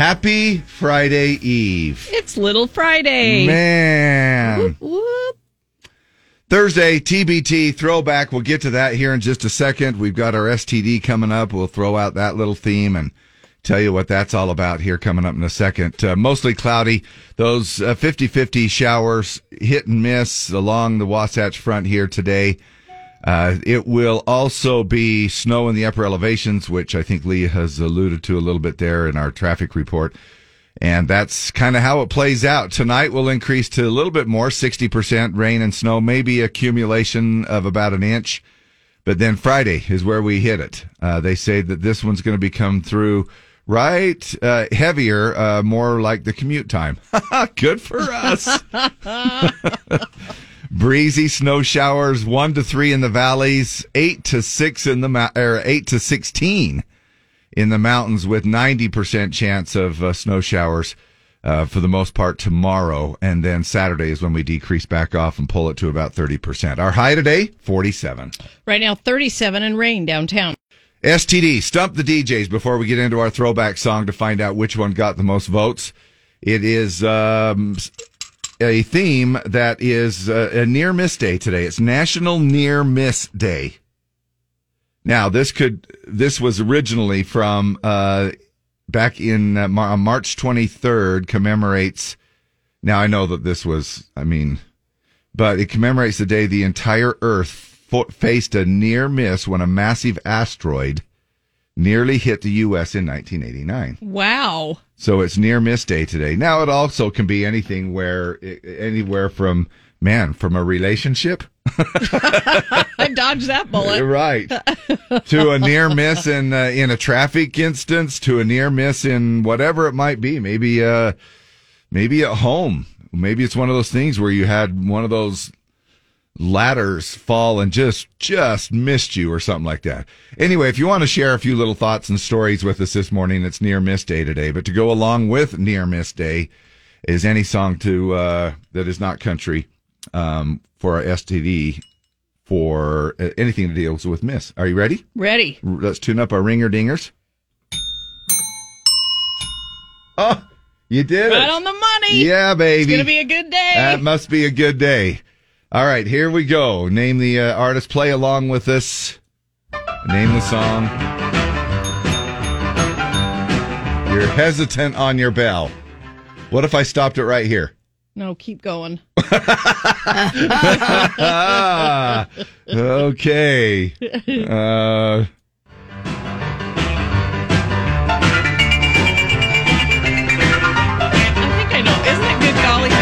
Happy Friday Eve. It's Little Friday. Man. Whoop. Thursday, TBT throwback. We'll get to that here in just a second. We've got our STD coming up. We'll throw out that little theme and tell you what that's all about here coming up in a second. Uh, mostly cloudy. Those uh, 50-50 showers hit and miss along the Wasatch Front here today. Uh, it will also be snow in the upper elevations, which I think Lee has alluded to a little bit there in our traffic report. And that's kind of how it plays out. Tonight will increase to a little bit more, 60% rain and snow, maybe accumulation of about an inch. But then Friday is where we hit it. Uh, they say that this one's going to be come through right uh, heavier, uh, more like the commute time. Good for us. Breezy snow showers, one to three in the valleys, eight to six in the ma- or eight to sixteen in the mountains, with ninety percent chance of uh, snow showers uh, for the most part tomorrow, and then Saturday is when we decrease back off and pull it to about thirty percent. Our high today, forty-seven. Right now, 37 and rain downtown. STD, stump the DJs before we get into our throwback song to find out which one got the most votes. It is um, a theme that is uh, a near miss day today. It's National Near Miss Day. Now, this could this was originally from uh, back in uh, Mar- March 23rd commemorates. Now I know that this was, I mean, but it commemorates the day the entire Earth fo- faced a near miss when a massive asteroid nearly hit the U.S. in 1989. Wow. So it's near miss day today. Now it also can be anything where anywhere from man from a relationship I dodged that bullet. right to a near miss in uh, in a traffic instance to a near miss in whatever it might be. Maybe uh maybe at home. Maybe it's one of those things where you had one of those ladders fall and just just missed you or something like that. Anyway, if you want to share a few little thoughts and stories with us this morning, it's near miss day today. But to go along with near miss day is any song to uh, that is not country um, for our STD for uh, anything that deals with miss. Are you ready? Ready. Let's tune up our ringer dingers. Oh, you did Right it. on the money. Yeah, baby. It's going to be a good day. That must be a good day. All right, here we go. Name the uh, artist. Play along with us. Name the song. You're hesitant on your bell. What if I stopped it right here? no, keep going. Okay. Uh,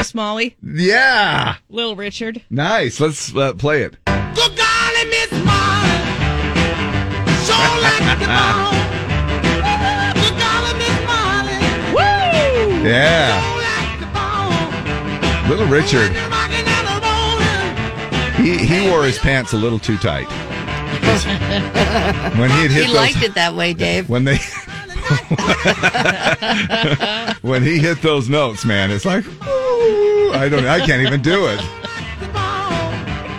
it good golly, Miss Molly? yeah. Little Richard. Nice. Let's uh, play it. Good golly, Miss Molly. Sure like the ball. Good golly, Miss Molly. Woo! Yeah. Sure like the ball. Little Richard. Rocking and a rolling. He, he wore his pants a little too tight. when he had hit He those, liked it that way, Dave. when they when he hit those notes, man, it's like I don't I can't even do it.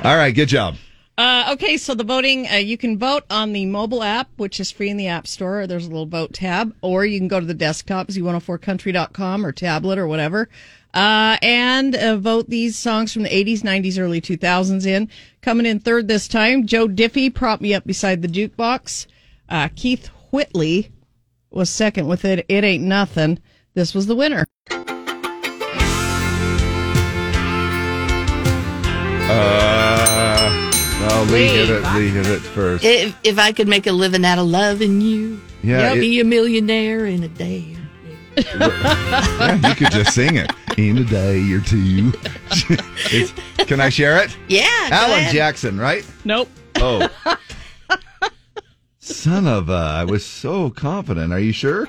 All right, good job. Uh, okay, so the voting, uh, you can vote on the mobile app, which is free in the App Store. There's a little vote tab, or you can go to the desktop, z104country.com or tablet or whatever, uh, and uh, vote these songs from the 80s, 90s, early 2000s in. Coming in third this time, Joe Diffie, Prop Me Up Beside the Jukebox. Uh, Keith Whitley was second with it. It Ain't Nothing. This was the winner. Uh, oh, Lee hit it. Lee hit it first. If, if I could make a living out of loving you, Yeah, I'll it- be a millionaire in a day. yeah, you could just sing it in a day or two. It's- can I share it? Yeah, go Alan ahead. Jackson, right? Nope. Oh. Son of a, I was so confident. Are you sure?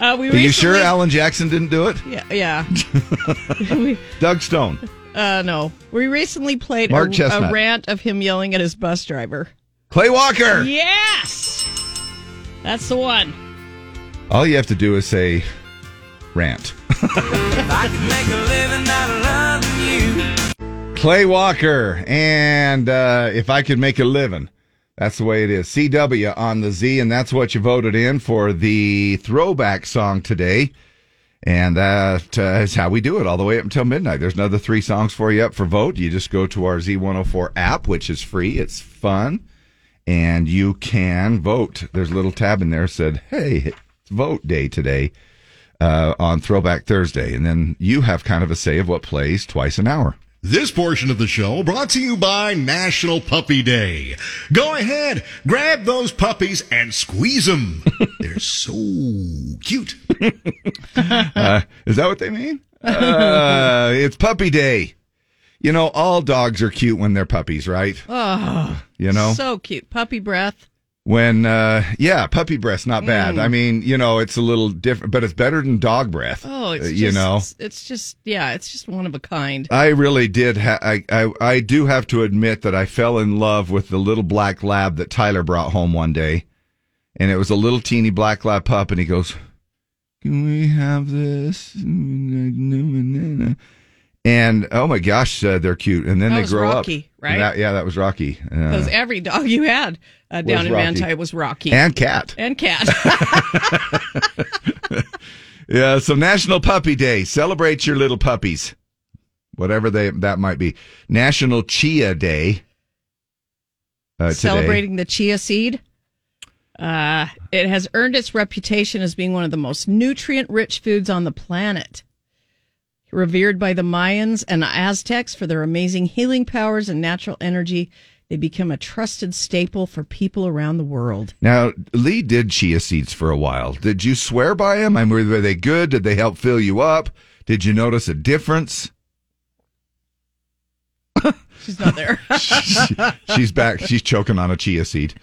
Uh, we Are you sure recently- Alan Jackson didn't do it? Yeah, yeah. Doug Stone. Uh, no. We recently played Mark a, a rant of him yelling at his bus driver. Clay Walker. Yes! That's the one. All you have to do is say rant. I could make a living out of loving you. Clay Walker. And uh, if I could make a living, that's the way it is. CW on the Z, and that's what you voted in for the throwback song today. And that uh, is how we do it all the way up until midnight. There's another three songs for you up for vote. You just go to our Z104 app, which is free. It's fun. And you can vote. There's a little tab in there said, hey, it's vote day today uh, on Throwback Thursday. And then you have kind of a say of what plays twice an hour. This portion of the show brought to you by National Puppy Day. Go ahead, grab those puppies and squeeze them. They're so cute. Uh, is that what they mean? Uh, it's puppy day. You know, all dogs are cute when they're puppies, right? Oh, You know, so cute. Puppy breath. When, uh, yeah, puppy breath's not Mm. bad. I mean, you know, it's a little different, but it's better than dog breath. Oh, it's Uh, just, you know, it's just yeah, it's just one of a kind. I really did. Ha- I, I I do have to admit that I fell in love with the little black lab that Tyler brought home one day, and it was a little teeny black lab pup, and he goes, "Can we have this?" And oh my gosh, uh, they're cute. And then That they grow Rocky, up. Right? That- yeah, that was Rocky. Uh, Because every dog you had uh, down in Rocky. Manti was Rocky and cat. and cat. Yeah, so National Puppy Day. Celebrate your little puppies, whatever they that might be. National Chia Day. Uh. Celebrating the chia seed. Uh, it has earned its reputation as being one of the most nutrient rich foods on the planet. Revered by the Mayans and Aztecs for their amazing healing powers and natural energy, they become a trusted staple for people around the world. Now, Lee did chia seeds for a while. Did you swear by them? I mean, were they good? Did they help fill you up? Did you notice a difference? She's not there. She- she's back. She's choking on a chia seed.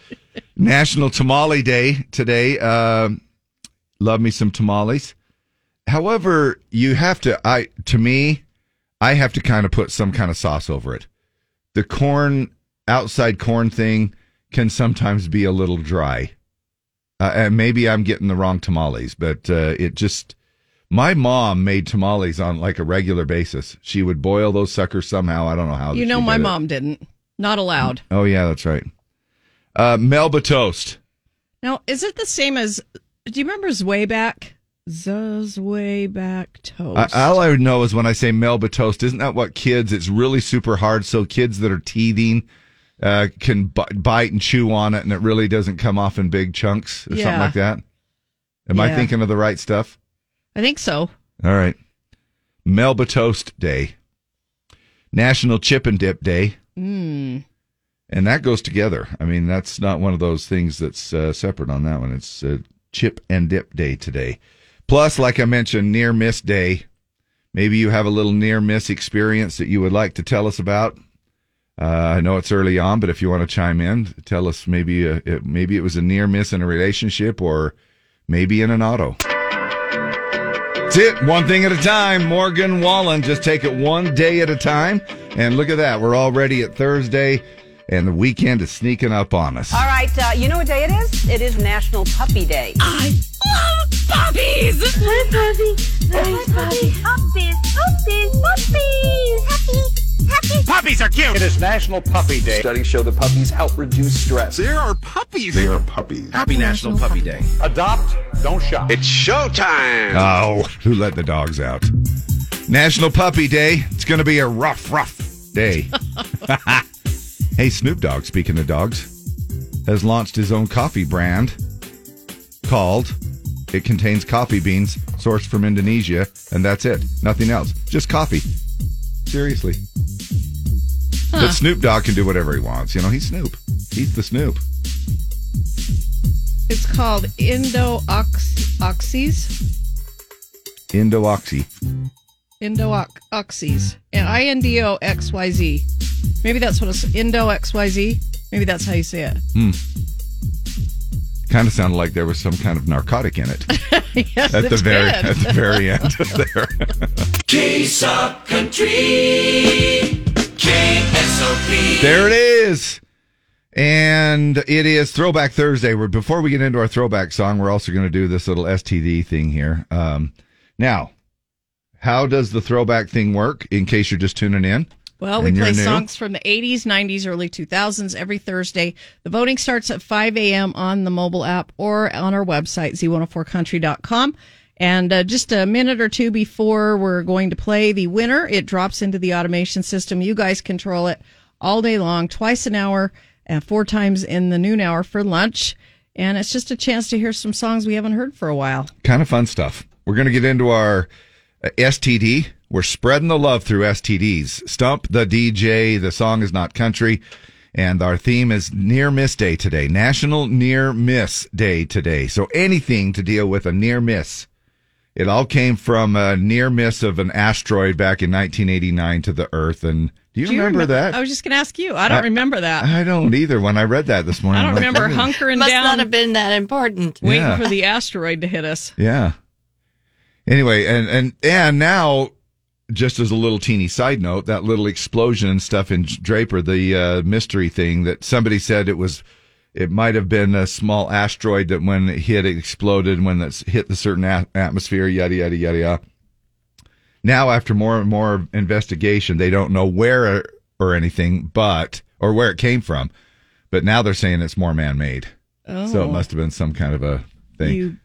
National Tamale Day today. Uh, love me some tamales. However, you have to. I to me, I have to kind of put some kind of sauce over it. The corn outside corn thing can sometimes be a little dry. Uh, and maybe I'm getting the wrong tamales, but uh, it just. My mom made tamales on like a regular basis. She would boil those suckers somehow. I don't know how. you know, my did it. mom didn't. Not allowed. Oh yeah, that's right. Uh, Melba toast. Now, is it the same as? Do you remember Zwieback? Zwieback toast. I, all I know is when I say Melba toast, isn't that what kids? It's really super hard, so kids that are teething uh, can b- bite and chew on it, and it really doesn't come off in big chunks or Yeah. something like that. Am I thinking of the right stuff? I think so. All right. Melba toast day, National Chip and Dip day, Mm. and that goes together. I mean, that's not one of those things that's uh, separate on that one. It's uh, Chip and Dip day today. Plus, like I mentioned, near miss day. Maybe you have a little near miss experience that you would like to tell us about. Uh, I know it's early on, but if you want to chime in, tell us maybe uh, it, maybe it was a near miss in a relationship or maybe in an auto. That's it. One thing at a time. Morgan Wallen. Just take it one day at a time. And look at that. We're already at Thursday, and the weekend is sneaking up on us. All right, uh, you know what day it is? It is National Puppy Day. I love puppies! Hi, puppy. Hi, puppy. Puppies, puppies, puppies. Happy, happy. Puppies are cute. It is National Puppy Day. Studies show that puppies help reduce stress. There are puppies. They are puppies. Happy National Puppy Day. Adopt, don't shop. It's showtime. Oh, who let the dogs out? National Puppy Day. It's going to be a rough, rough day. hey, Snoop Dogg, speaking of dogs, has launched his own coffee brand called It Contains Coffee Beans Sourced from Indonesia, and that's it. Nothing else. Just coffee. Seriously. But Snoop Dogg can do whatever he wants. You know, he's Snoop. He's the Snoop. It's called Indo Oxys. Indo-Oxy. Indo Oxys. And I N D O X Y Z. Maybe that's what it's Indo X Y Z. Maybe that's how you say it. Hmm. Kind of sounded like there was some kind of narcotic in it. yes, at the it's very good. at the very end there. K-Sop Country. K-S-O-P. there it is. And it is Throwback Thursday. Where before we get into our throwback song, we're also going to do this little STD thing here. Um, now, how does the throwback thing work? In case you're just tuning in. Well, we And you're play new? songs from the 80s, 90s, early 2000s every Thursday. The voting starts at 5 a.m. on the mobile app or on our website, z104country.com. And uh, just a minute or two before we're going to play the winner, it drops into the automation system. You guys control it all day long, twice an hour, and four times in the noon hour for lunch. And it's just a chance to hear some songs we haven't heard for a while. Kind of fun stuff. We're going to get into our uh, STD. We're spreading the love through STDs. Stump the DJ. The song is not country. And our theme is Near Miss Day today, National Near Miss Day today. So anything to deal with a near miss. It all came from a near miss of an asteroid back in 1989 to the Earth. And do you, Do you remember, that? I was just going to ask you. I don't I- remember that. I don't either. When I read that this morning, I don't I'm like, remember "Oh." hunkering Must down, not have been that important. waiting Yeah. for the asteroid to hit us. Yeah. Anyway, and and and now, just as a little teeny side note, that little explosion and stuff in Draper, the uh, mystery thing that somebody said it was, it might have been a small asteroid that when it hit, it exploded when it hit the certain a- atmosphere. Yada yada yada yada. Now, after more and more investigation, they don't know where or anything, but or where it came from. But now they're saying it's more man-made. Oh, So it must have been some kind of a thing. you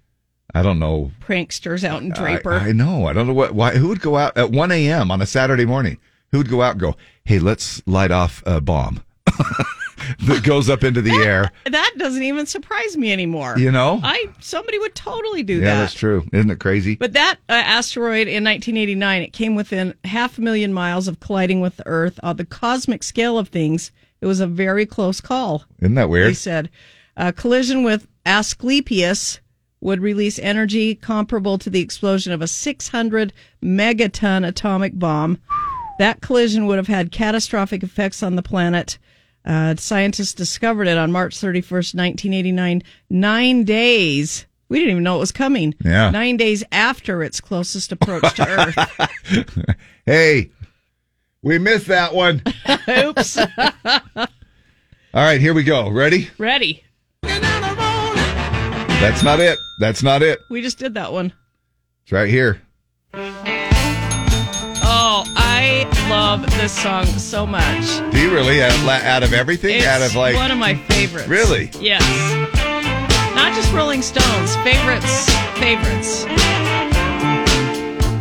I don't know pranksters out in Draper. I, know. I don't know what. Why? Who would go out at 1 a.m. on a Saturday morning? Who would go out and go, "Hey, let's light off a bomb that goes up into the air"? that doesn't even surprise me anymore. You know? I somebody would totally do Yeah, that. that's true. Isn't it crazy? But that uh, asteroid in 1989, it came within half a million miles of colliding with the Earth. On the cosmic scale of things, it was a very close call. Isn't that weird? He said a collision with Asclepius would release energy comparable to the explosion of a 600 megaton atomic bomb. That collision would have had catastrophic effects on the planet. Uh, scientists discovered it on March 31st, 1989, nine days. We didn't even know it was coming. Yeah. Nine days after its closest approach to Earth. Hey, we missed that one. Oops. All right, here we go. Ready? Ready. That's not it. That's not it. We just did that one. It's right here. Oh, I love this song so much. Do you really? Out of everything? It's out of like. one of my favorites. Really? Yes. Not just Rolling Stones, favorites, favorites.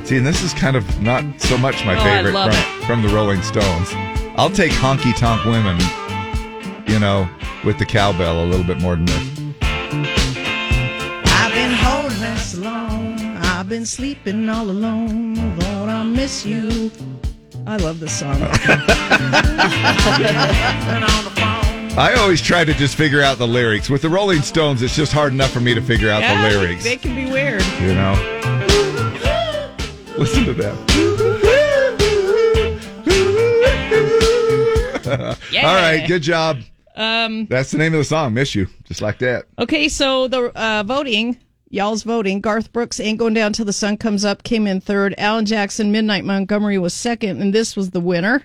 See, and this is kind of not so much my Oh, favorite from, from the Rolling Stones. I'll take honky tonk women, you know, with the cowbell a little bit more than this. I've been sleeping all alone. Lord, I miss you. I love this song. I always try to just figure out the lyrics. With the Rolling Stones, it's just hard enough for me to figure out Yeah, the lyrics. They can be weird. You know? Listen to that. Yeah. All right, good job. Um, That's the name of the song. Miss you, just like that. okay, so the uh, voting, y'all's voting. Garth Brooks ain't going down till the sun comes up. Came in third. Alan Jackson, Midnight Montgomery was second, and this was the winner.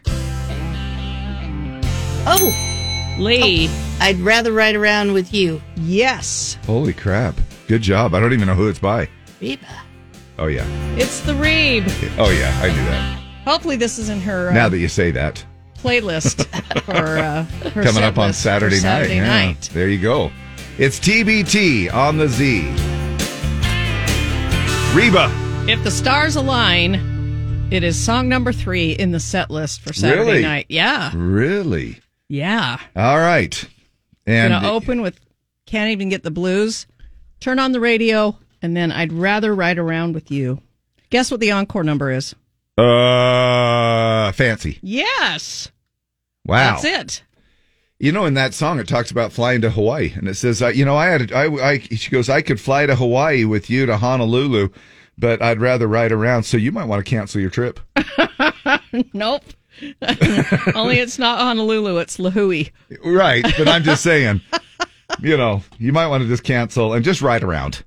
Oh, Lee. I'd rather ride around with you. Yes, Holy crap! Good job. I don't even know who it's by. Reba. Oh yeah. it's the Reeb. Oh yeah. I knew that. Hopefully, this is in her uh, Now that you say that, playlist for uh, her coming up on Saturday, Saturday night. Yeah. night. There you go. It's TBT on the Z. Reba. If the stars align, it is song number three in the set list for Saturday Really? night. Yeah, Really? yeah. All right. And Gonna open with "Can't Even Get the Blues." Turn on the radio, and then I'd rather ride around with you. Guess what the encore number is? uh, fancy. Yes, Wow. that's it. You know, in that song, it talks about flying to Hawaii, and it says, uh, "You know, I had, I, I." She goes, "I could fly to Hawaii with you to Honolulu, but I'd rather ride around. So you might want to cancel your trip." Nope. Only it's not Honolulu; it's Lahui. right, but I'm just saying, you know, you might want to just cancel and just ride around,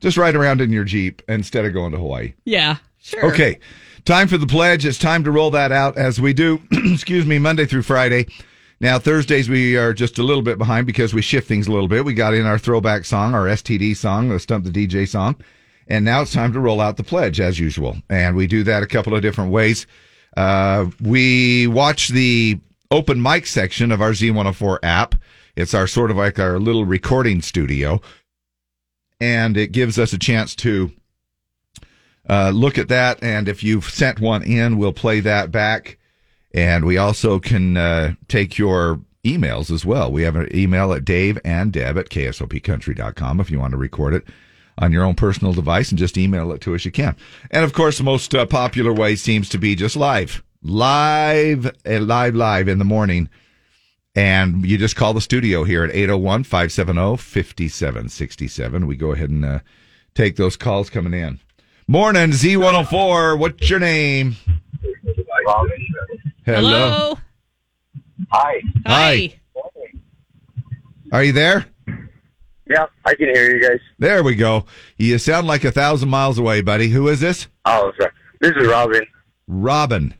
just ride around in your jeep instead of going to Hawaii. Yeah, sure. Okay, time for the pledge. It's time to roll that out as we do. excuse me, Monday through Friday. Now Thursdays we are just a little bit behind because we shift things a little bit. We got in our throwback song, our STD song, the Stump the DJ song, and now it's time to roll out the pledge as usual. And we do that a couple of different ways. Uh, we watch the open mic section of our Z104 app. It's our sort of like our little recording studio, and it gives us a chance to uh, look at that. And if you've sent one in, we'll play that back. And we also can uh, take your emails as well. We have an email at Dave and Deb at ksopcountry.com if you want to record it on your own personal device and just email it to us, you can. And of course, the most uh, popular way seems to be just live, live, uh, live, live in the morning. And you just call the studio here at 801 570 5767. We go ahead and uh, take those calls coming in. Morning, Z104. What's your name? Hello. Hi. Hi. Are you there? Yeah, I can hear you guys. There we go. You sound like a thousand miles away, buddy. Who is this? Oh, sorry. This is Robin. Robin,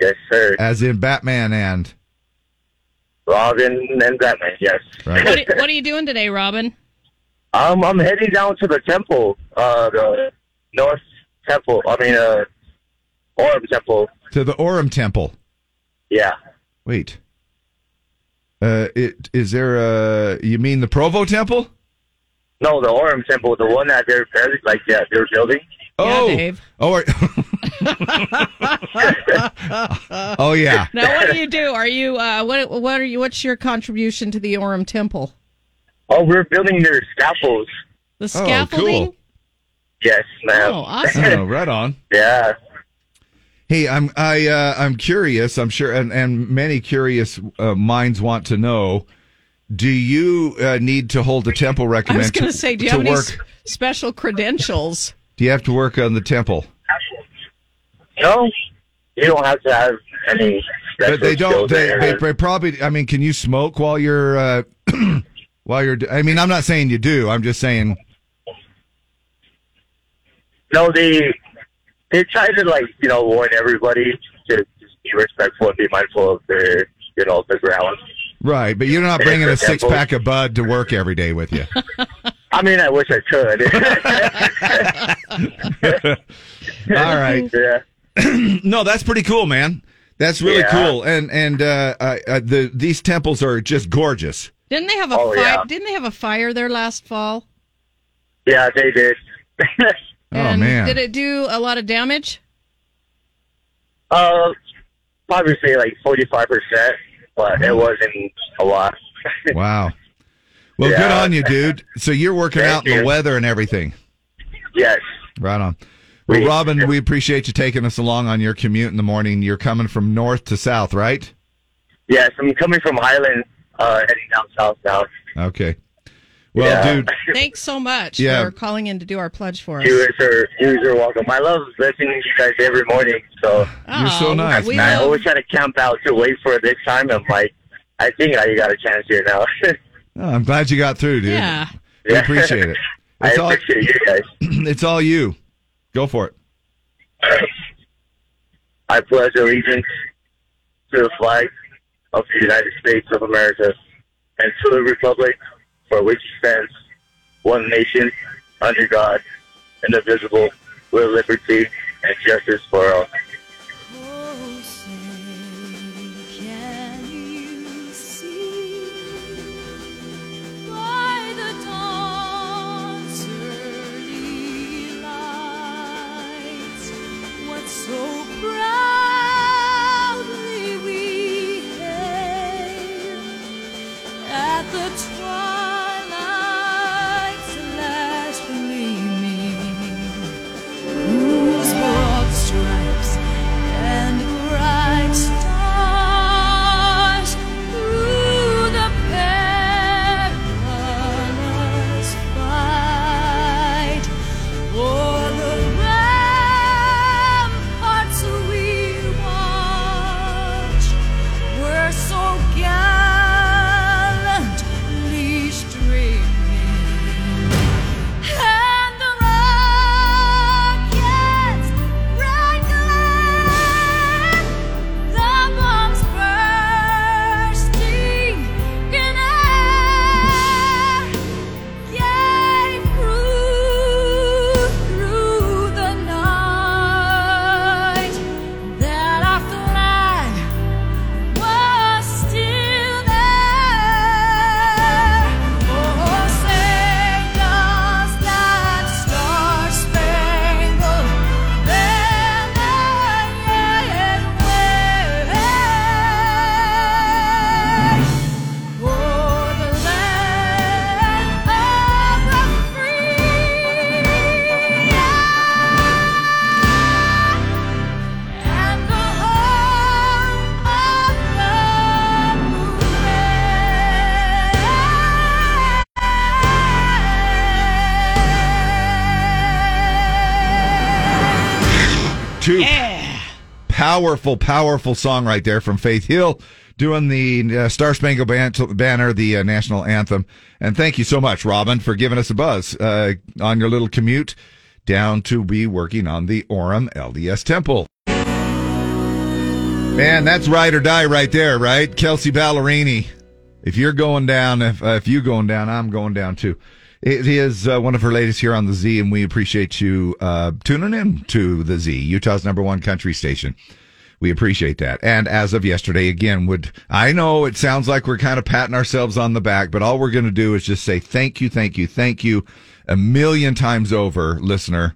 Yes, sir. as in Batman and. Robin and Batman. Yes. Right. What are, what are you doing today, Robin? Um, I'm heading down to the temple, uh, the North Temple. I mean, uh, Orem Temple. To the Orem Temple. Yeah. Wait. Uh, it, is there a. You mean the Provo Temple? No, the Orem Temple, the one that they're like, yeah, they're building. Oh. Dave. Oh, are- oh yeah. Now, what do you do? Are you uh, what? What are you? What's your contribution to the Orem Temple? Oh, we're building their scaffolds. The scaffolding. Oh, cool. Yes, ma'am. Oh, awesome. Oh, right on. Yeah. Hey, I'm I uh, I'm curious. I'm sure, and, and many curious uh, minds want to know. Do you uh, need to hold a temple I was going to to- say, do you to have any s- special credentials? Do you have to work on the temple? No, you don't have to have any. But they don't. They, they, they probably. I mean, can you smoke while you're uh, while you're? I mean, I'm not saying you do. I'm just saying. No, they they try to like you know warn everybody to just be respectful and be mindful of their you know the ground. Right, but you're not bringing a six pack of bud to work every day with you. I mean, I wish I could. All right. Yeah. no, that's pretty cool, man. That's really Yeah. cool. And and uh, uh, uh, the these temples are just gorgeous. Didn't they have a Oh, fire? yeah. Didn't they have a fire there last fall? Yeah, they did. Oh And man. Did it do a lot of damage? uh, probably say like forty five percent, but it wasn't a lot. Wow. Well, good on you, dude. So you're working Thank out in the weather and everything. yes. Right on. Well, Robin, we appreciate you taking us along on your commute in the morning. You're coming from north to south, right? Yes, I'm coming from Highland, uh, heading down south now. Okay. Well, Yeah. dude, Thanks so much Yeah. for calling in to do our pledge for us. You guys are you guys are welcome. I love listening to you guys every morning. So you're so Oh, nice, we I always try to camp out to wait for this time. I'm like, I think I got a chance here now. Oh, I'm glad you got through, dude. Yeah. We appreciate it. I It's all, appreciate you guys. it's all you. Go for it. I pledge allegiance to the flag of the United States of America and to the republic for which stands, one nation, under God, indivisible, with liberty and justice for all. Powerful, powerful song right there from Faith Hill doing the uh, Star Spangled Ban- Banner, the uh, national anthem. And thank you so much, Robin, for giving us a buzz uh, on your little commute down to be working on the Orem LDS Temple. Man, that's ride or die right there, right? Kelsea Ballerini. If you're going down, if, uh, if you going down, I'm going down too. It is uh, one of her latest here on the Z, and we appreciate you uh, tuning in to the Z, Utah's number one country station. We appreciate that. And as of yesterday, again, would I know it sounds like we're kind of patting ourselves on the back, but all we're going to do is just say thank you, thank you, thank you a million times over, listener,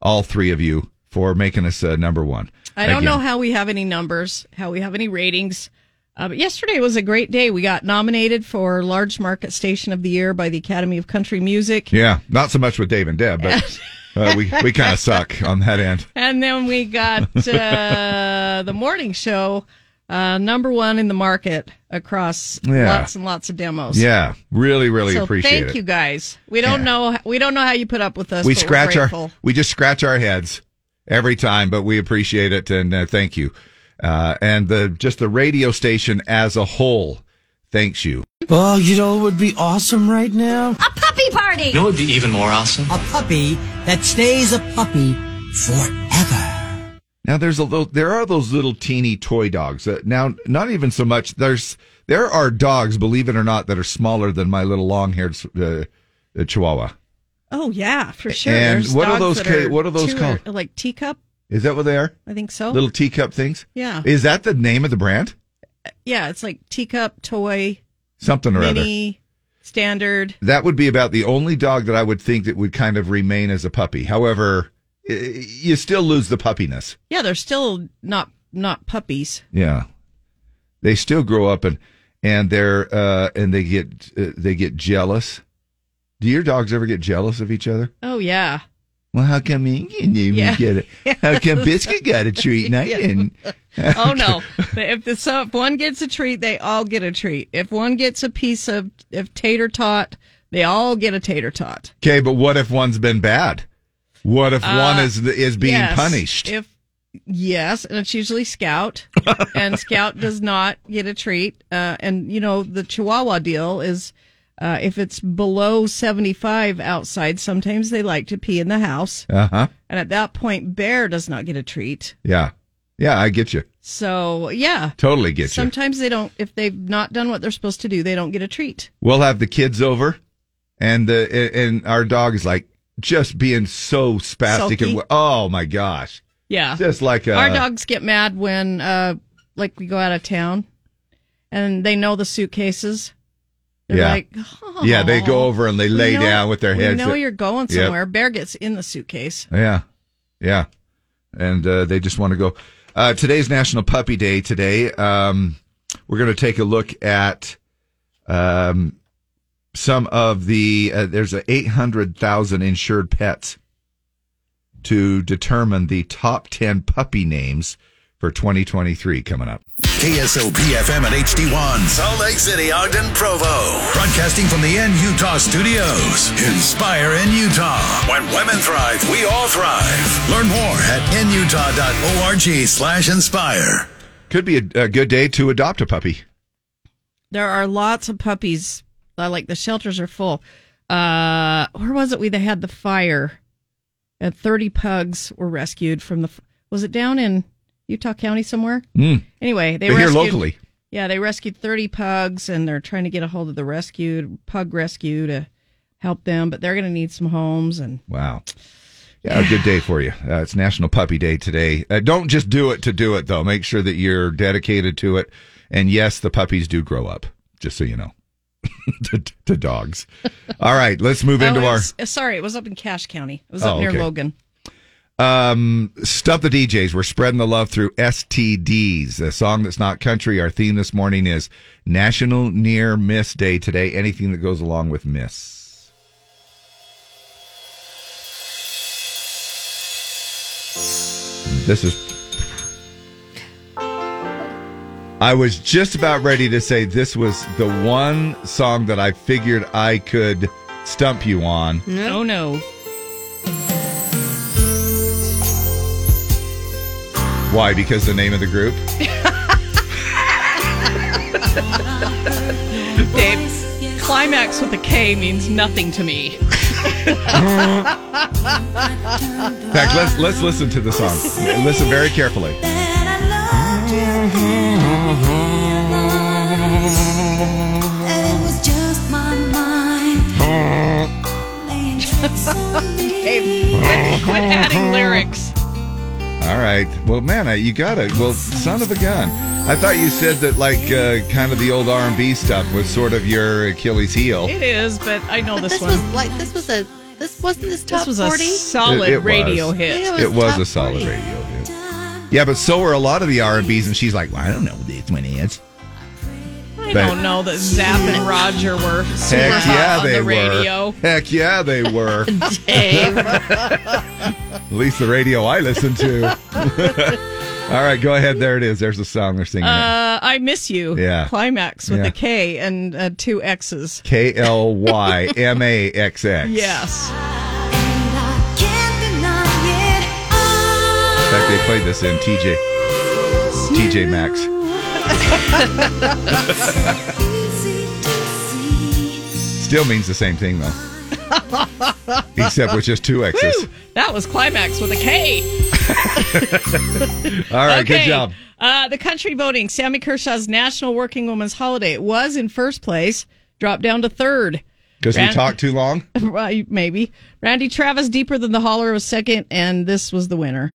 all three of you for making us uh, number one. I don't Again. know how we have any numbers, how we have any ratings. Uh, but yesterday was a great day. We got nominated for Large Market Station of the Year by the Academy of Country Music. Yeah, not so much with Dave and Deb, but uh, we we kind of suck on that end. And then we got uh, the morning show, uh, number one in the market across Yeah. lots and lots of demos. Yeah, really, really so appreciate thank it. Thank you guys. We don't know we don't know how you put up with us. we but we're scratch our we just scratch our heads every time, but we appreciate it and uh, thank you. Uh, and the just the radio station as a whole thanks you. Oh, you know what would be awesome right now? A puppy party! You know what would be even more awesome? A puppy that stays a puppy forever. Now there's a little, there are those little teeny toy dogs. Uh, now not even so much. There's there are dogs, believe it or not, that are smaller than my little long haired uh, uh, Chihuahua. Oh yeah, for sure. And There's what are dogs those that ca- what are those two called? like teacup, Is that what they are? I think so. Little teacup things. Yeah. Is that the name of the brand? yeah, it's like teacup, toy, Something or other. mini, standard. That would be about the only dog that I would think that would kind of remain as a puppy. However, you still lose the puppiness. Yeah, they're still not not puppies. Yeah, they still grow up and and they're uh, and they get uh, they get jealous. Do your dogs ever get jealous of each other? Oh yeah. Well, how come you didn't Yeah. get it? How come Biscuit got a treat and I didn't? Oh no! if the so if one gets a treat, they all get a treat. If one gets a piece of, of tater tot, they all get a tater tot. Okay, but what if one's been bad? What if one Uh, is is being yes, punished? If yes, and it's usually Scout, and Scout does not get a treat. Uh, and you know the Chihuahua deal is. Uh, if it's below 75 outside, sometimes they like to pee in the house. Uh huh. And at that point, Bear does not get a treat. Yeah, yeah, I get you. So, yeah. Totally get you. Sometimes they don't, if they've not done what they're supposed to do, they don't get a treat. we'll have the kids over, and the and our dog is like just being so spastic Sulky. and oh my gosh, Yeah. just like a, Our dogs get mad when, uh, like, we go out of town and they know the suitcases. They're Yeah. like, yeah, they go over and they "We lay know- down with their heads. You know you're going Yep. somewhere. Bear gets in the suitcase. Yeah, yeah, and uh, they just want to go. Uh, today's National Puppy Day. Today, um, we're going to take a look at um, some of the. Uh, there's a 800,000 insured pets to determine the top 10 puppy names for 2023 coming up. KSOP FM at HD1, Salt Lake City, Ogden, Provo. Broadcasting from the N Utah studios. Inspire in Utah. When women thrive, we all thrive. Learn more at nutah.org slash inspire. Could be a, a good day to adopt a puppy. There are lots of puppies. Like the shelters are full. Uh, where was it? We they had the fire, and thirty pugs were rescued from the. Was it down in Utah County somewhere? Mm. Anyway, they But here rescued, locally. Yeah, they rescued thirty pugs, and they're trying to get a hold of the rescued pug rescue to help them. But they're going to need some homes, and Wow. Yeah, a good day for you. Uh, it's National Puppy Day today. Uh, don't just do it to do it, though. Make sure that you're dedicated to it. And yes, the puppies do grow up, just so you know, to, to dogs. All right, let's move into Oh, our sorry, it was up in Cache County. It was up Oh, near okay. Logan. Um, Stump the DJs. We're spreading the love through STDs. A song that's not country. Our theme this morning is National Near Miss Day today. Anything that goes along with miss. This is. I was just about ready to say this was the one song that I figured I could stump you on. Oh no. Why? Because the name of the group? Dave, climax with a K means nothing to me. In fact, let's let's listen to the song. Listen very carefully. Dave, quit, quit adding lyrics. All right. Well, man, I- you got it. Well, son of a gun. I thought you said that like uh, kind of the old R and B stuff was sort of your Achilles heel. It is, but I know But this, this one. was like this was a this wasn't this top this was forty. a solid It- it was. radio hit. Yeah, It was a solid 40. radio hit. Yeah, but so were a lot of the R and B's, and she's like, well, I don't know what this one is. I but- don't know that Zap and Roger were super Heck hot yeah, on they the were. radio. Heck yeah, they were. Dave. At least the radio I listened to. All right, go ahead. There it is. There's the song they're singing. Uh, I miss you. Yeah. Climax with Yeah. a K and uh, two X's. K L Y M A X X. Yes. In fact, they played this in TJ TJ Maxx. Still means the same thing though, except with just two X's. Woo! That was Climax with a K. All right, good Okay. job. Uh, the country voting, Sammy Kershaw's National Working Women's Holiday it was in first place, dropped down to third. Because we talked too long. Maybe. Randy Travis, Deeper Than the Holler, was second, and this was the winner.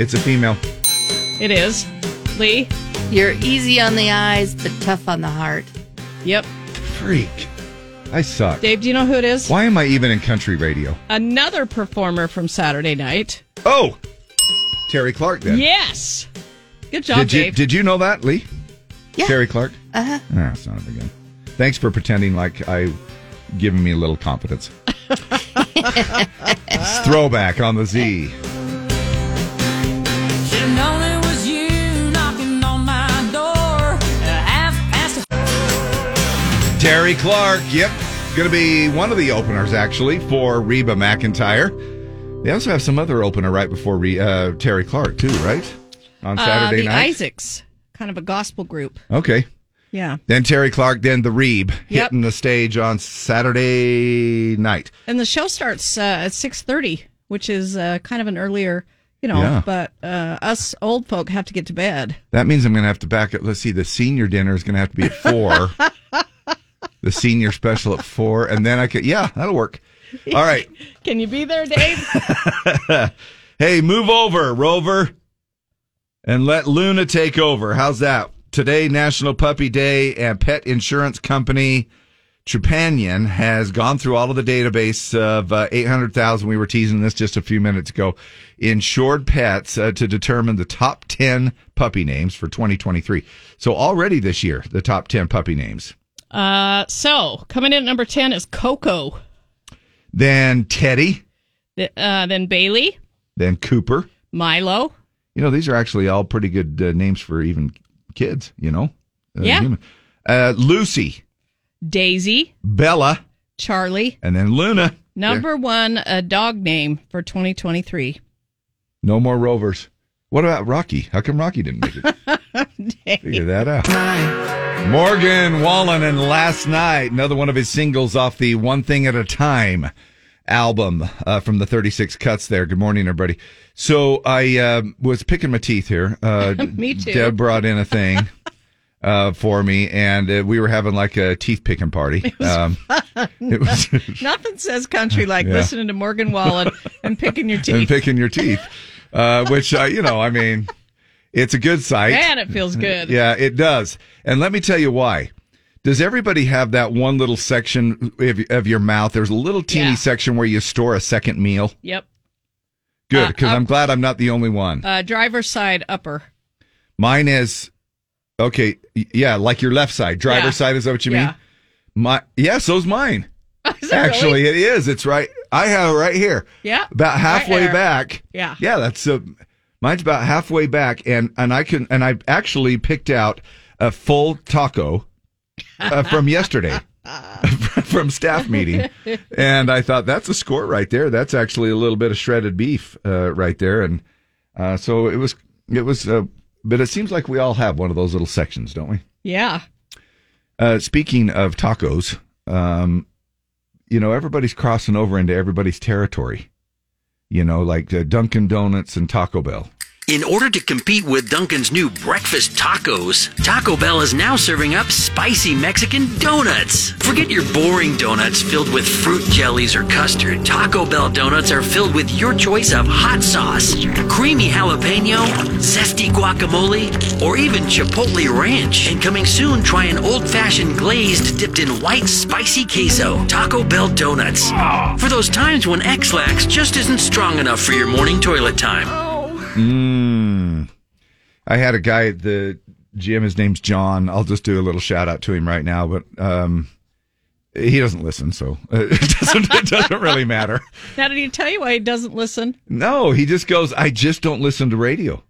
It's a female. It is. Lee? You're easy on the eyes, but tough on the heart. Yep. Freak. I suck. Dave, do you know who it is? Why am I even in country radio? Another performer from Saturday night. Oh, Terri Clark. Then Yes. Good job, did you Dave. did you know that, Lee? Yeah. Terri Clark. Uh huh. Ah, son of a gun. Thanks for pretending like I giving me a little confidence. It's throwback on the Z. Terri Clark. Yep, going to be one of the openers actually for Reba McEntire. They also have some other opener right before Re- uh, Terri Clark too, right? On uh, Saturday the night. Isaacs, kind of a gospel group. Okay. Yeah. Then Terri Clark, then the Reeb Yep. hitting the stage on Saturday night. And the show starts uh, at 6.30, which is uh, kind of an earlier, you know, Yeah. but uh, us old folk have to get to bed. That means I'm going to have to back up. Let's see, the senior dinner is going to have to be at four. the senior special at four, and then I could. Yeah, that'll work. All right. Can you be there, Dave? hey, move over, Rover, and let Luna take over. How's that? Today, National Puppy Day, and pet insurance company Trupanion has gone through all of the database of uh, 800,000. We were teasing this just a few minutes ago. Insured pets uh, to determine the top 10 puppy names for 2023. So already this year, the top 10 puppy names. Uh, so, coming in at number 10 is Coco. Then Teddy, Th- Uh, then Bailey, then Cooper. Milo. You know, these are actually all pretty good uh, names for even kids, you know? Uh, Yeah. human. Uh, Lucy, Daisy, Bella, Charlie. and then Luna. Number one, a dog name for 2023. No more rovers. What about Rocky? How come Rocky didn't make it? Figure that out. Morgan Wallen and Last Night, another one of his singles off the One Thing at a Time album uh, from the 36 cuts there. Good morning, everybody. So I uh, was picking my teeth here. Uh, Me too. Deb brought in a thing uh, for me, and uh, we were having like a teeth picking party. Um, it was Nothing says country like Yeah. listening to Morgan Wallen and picking your teeth. and picking your teeth, uh, which uh, you know, I mean, it's a good sight. Man, it feels good. Yeah, it does. And let me tell you why. Does everybody have that one little section of, of your mouth? There's a little teeny Yeah. section where you store a second meal. Yep. Good, Uh, because up- I'm glad I'm not the only one. Uh, driver's side upper. Mine is okay. Yeah, like your left side, driver's Yeah. side. Is that what you Yeah. mean? My yeah, so's mine. It Actually, really? it is. It's right. I have it right here. Yeah. about halfway there. back. Yeah. yeah. That's uh, mine's about halfway back, and and I can and I actually picked out a full taco uh, from yesterday from staff meeting, and I thought that's a score right there. That's actually a little bit of shredded beef uh, right there, and uh, so it was. It was. Uh, but it seems like we all have one of those little sections, don't we? Yeah. Uh, speaking of tacos, um, you know, everybody's crossing over into everybody's territory. You know, like uh, Dunkin' Donuts and Taco Bell. In order to compete with Dunkin's new breakfast tacos, Taco Bell is now serving up spicy Mexican donuts. Forget your boring donuts filled with fruit jellies or custard. Taco Bell donuts are filled with your choice of hot sauce, creamy jalapeno, zesty guacamole, or even chipotle ranch. And coming soon, try an old fashioned glazed dipped in white spicy queso. Taco Bell donuts. For those times when Ex-Lax just isn't strong enough for your morning toilet time. Mm. I had a guy at the gym. His name's John. I'll just do a little shout out to him right now, but um, he doesn't listen, so it doesn't, it doesn't really matter. Now, did he tell you why he doesn't listen? No, he just goes, I just don't listen to radio,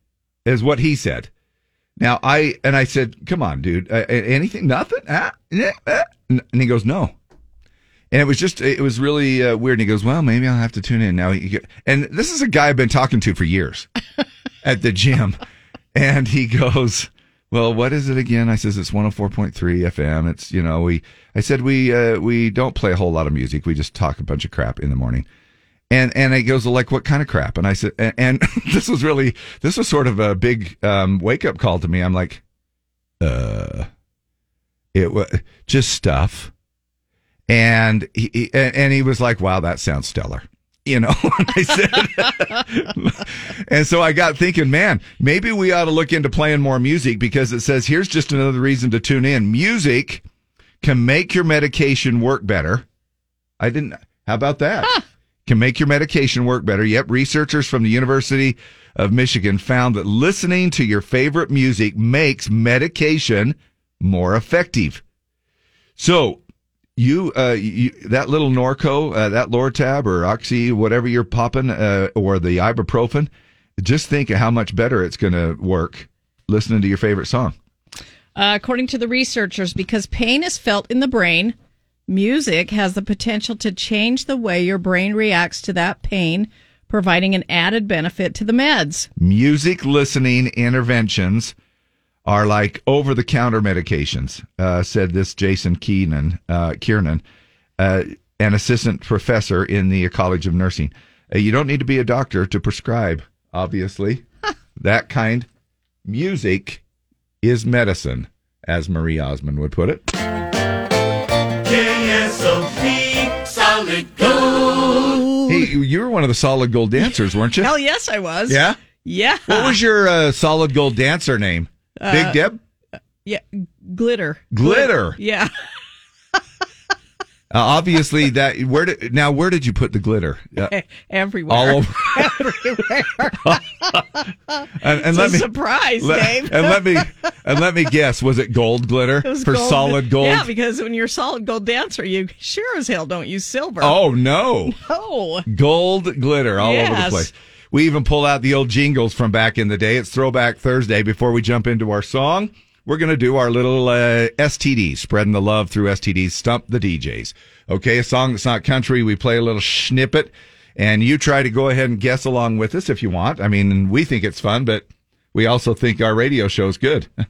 is what he said. Now, I, and I said, come on, dude, uh, anything, nothing? Ah, yeah, ah. And he goes, no. And it was just, it was really uh, weird. And he goes, well, maybe I'll have to tune in now. He, and this is a guy I've been talking to for years at the gym. And he goes, well, what is it again? I says, it's 104.3 FM. It's, you know, we, I said, we, uh, we don't play a whole lot of music. We just talk a bunch of crap in the morning. And, and he goes, like, what kind of crap? And I said, and, and this was really, this was sort of a big, um, wake up call to me. I'm like, uh, it was just stuff and he and he was like, "Wow, that sounds stellar." You know, I said, and so I got thinking, man, maybe we ought to look into playing more music because it says here's just another reason to tune in. Music can make your medication work better. I didn't. How about that? Huh. Can make your medication work better. Yep, researchers from the University of Michigan found that listening to your favorite music makes medication more effective. So you, uh, you that little Norco, uh, that Lortab or Oxy, whatever you're popping, uh, or the ibuprofen, just think of how much better it's going to work listening to your favorite song. Uh, according to the researchers, because pain is felt in the brain, music has the potential to change the way your brain reacts to that pain, providing an added benefit to the meds. Music listening interventions are like over the counter medications, uh, said this Jason Keenan, uh, Kiernan, uh, an assistant professor in the College of Nursing. Uh, you don't need to be a doctor to prescribe, obviously. that kind. Music is medicine, as Marie Osmond would put it. KSOP Solid Gold. Hey, you were one of the solid gold dancers, weren't you? Hell yes, I was. Yeah? Yeah. What was your uh, solid gold dancer name? Uh, Big Deb? Yeah, glitter. Glitter. Yeah. Uh, obviously, that where did now where did you put the glitter? Uh, Everywhere. all over. Everywhere. and, and It's let a me surprise, let- Dave. and let me and let me guess. Was it gold glitter It for gold. solid gold? Yeah, because when you're a solid gold dancer, you sure as hell don't use silver. oh no, No. gold glitter all over the place. We even pull out the old jingles from back in the day. It's Throwback Thursday. Before we jump into our song, we're going to do our little uh, STD, spreading the love through STDs, stump the DJs. Okay, a song that's not country. We play a little snippet, and you try to go ahead and guess along with us if you want. I mean, we think it's fun, but we also think our radio show's good.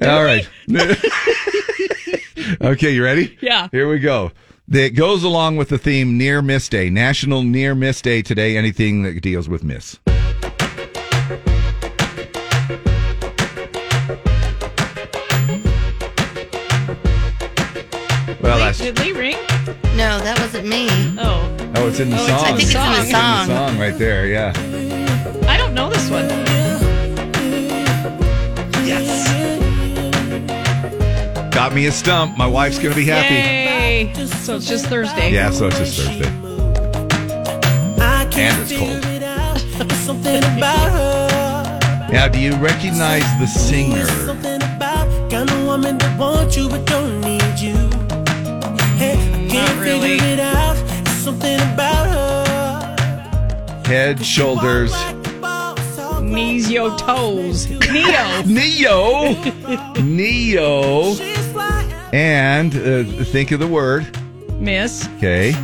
All right. okay, you ready? Yeah. Here we go. That goes along with the theme Near Miss Day, National Near Miss Day today. Anything that deals with miss. Well, Lee- that's Did Lee ring? No, that wasn't me. Oh. oh, it's in the Oh, it's- song. I think it's in the It's song. song right there. Yeah. I don't know this one. Yes. Got me a stump. My wife's gonna be happy. Yay. So it's just Thursday. Yeah, so it's just Thursday. And it's cold. Something about her. Now, do you recognize the singer? Something about kind of woman that wants you but don't need you. Hey, I can't really. figure it out. It's something about her. Head, shoulders, Knees, yo, toes. Neo. Neo. Neo. She's like And uh, think of the word. Miss. Okay.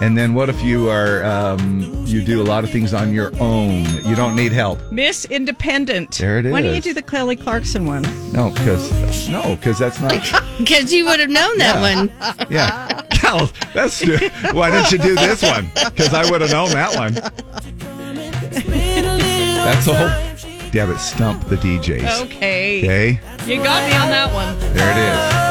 And then what if you are um, you do a lot of things on your own? You don't need help. Miss Independent. There it Why don't you do the Kelly Clarkson one? No, because no, because that's not. Because you would have known that one. Yeah, Cal, that's why didn't you do this one? Because I would have known that one. That's the whole. Yeah, but stump the DJs. Okay. Okay, You got me on that one. there it is.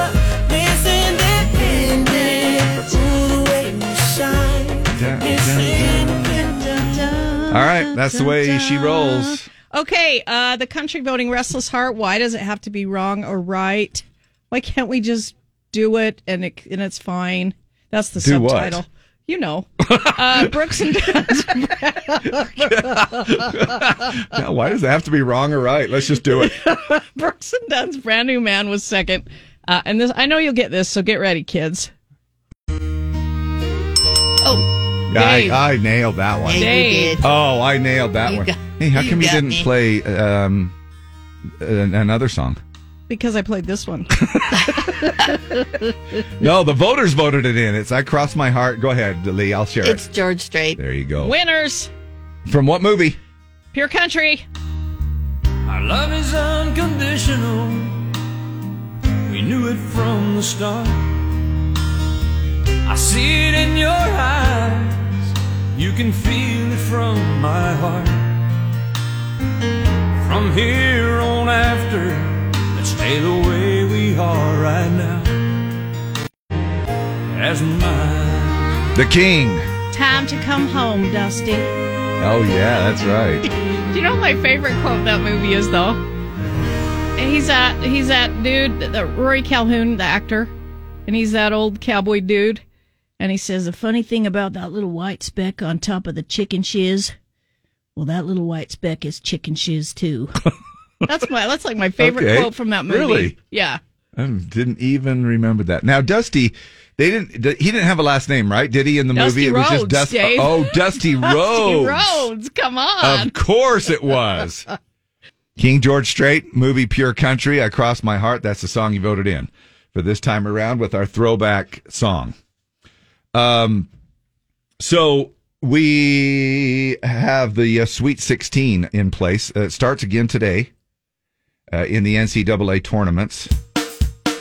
All right, that's the way she rolls. Okay, uh, the country voting Restless Heart. Why does it have to be wrong or right? Why can't we just do it and it and it's fine? That's the Do what? Subtitle. You know, uh, Brooks and Dunn's. Yeah, why does it have to be wrong or right? Let's just do it. Brooks and Dunn's brand new man was second, uh, and this I know you'll get this, so get ready, kids. Oh, I, Dave. I nailed that one. yeah, you Dave. did. Oh, I nailed that You one. got- hey, how you come you got didn't me. play um, an- another song? Because I played this one. No, the voters voted it in. It's I crossed my heart. Go ahead, Lee. I'll share it. It's it. George Strait. There you go. Winners, From what movie? Pure Country. Our love is unconditional. We knew it from the start. I see it in your eyes. You can feel it from my heart. From here on after, let's stay the way we are right now. As mine. The King. Time to come home, Dusty. Oh yeah, that's right. Do you know what my favorite quote in that movie is though? He's that he's that dude, the Rory Calhoun, the actor, and he's that old cowboy dude, and he says the funny thing about that little white speck on top of the chicken shiz, well, that little white speck is chicken shiz too. that's my that's like my favorite Okay. quote from that movie. Really? Yeah. I didn't even remember that. Now, Dusty, they didn't. He didn't have a last name, right? Did he in the Dusty movie? It was just Dusty. Dave. Oh, Dusty Rhodes. Dusty Rhodes, come on. Of course it was. King George Strait, movie Pure Country. I cross My Heart. That's the song you voted in for this time around with our throwback song. Um, so we have the uh, Sweet 16 in place. Uh, it starts again today uh, in the NCAA tournaments.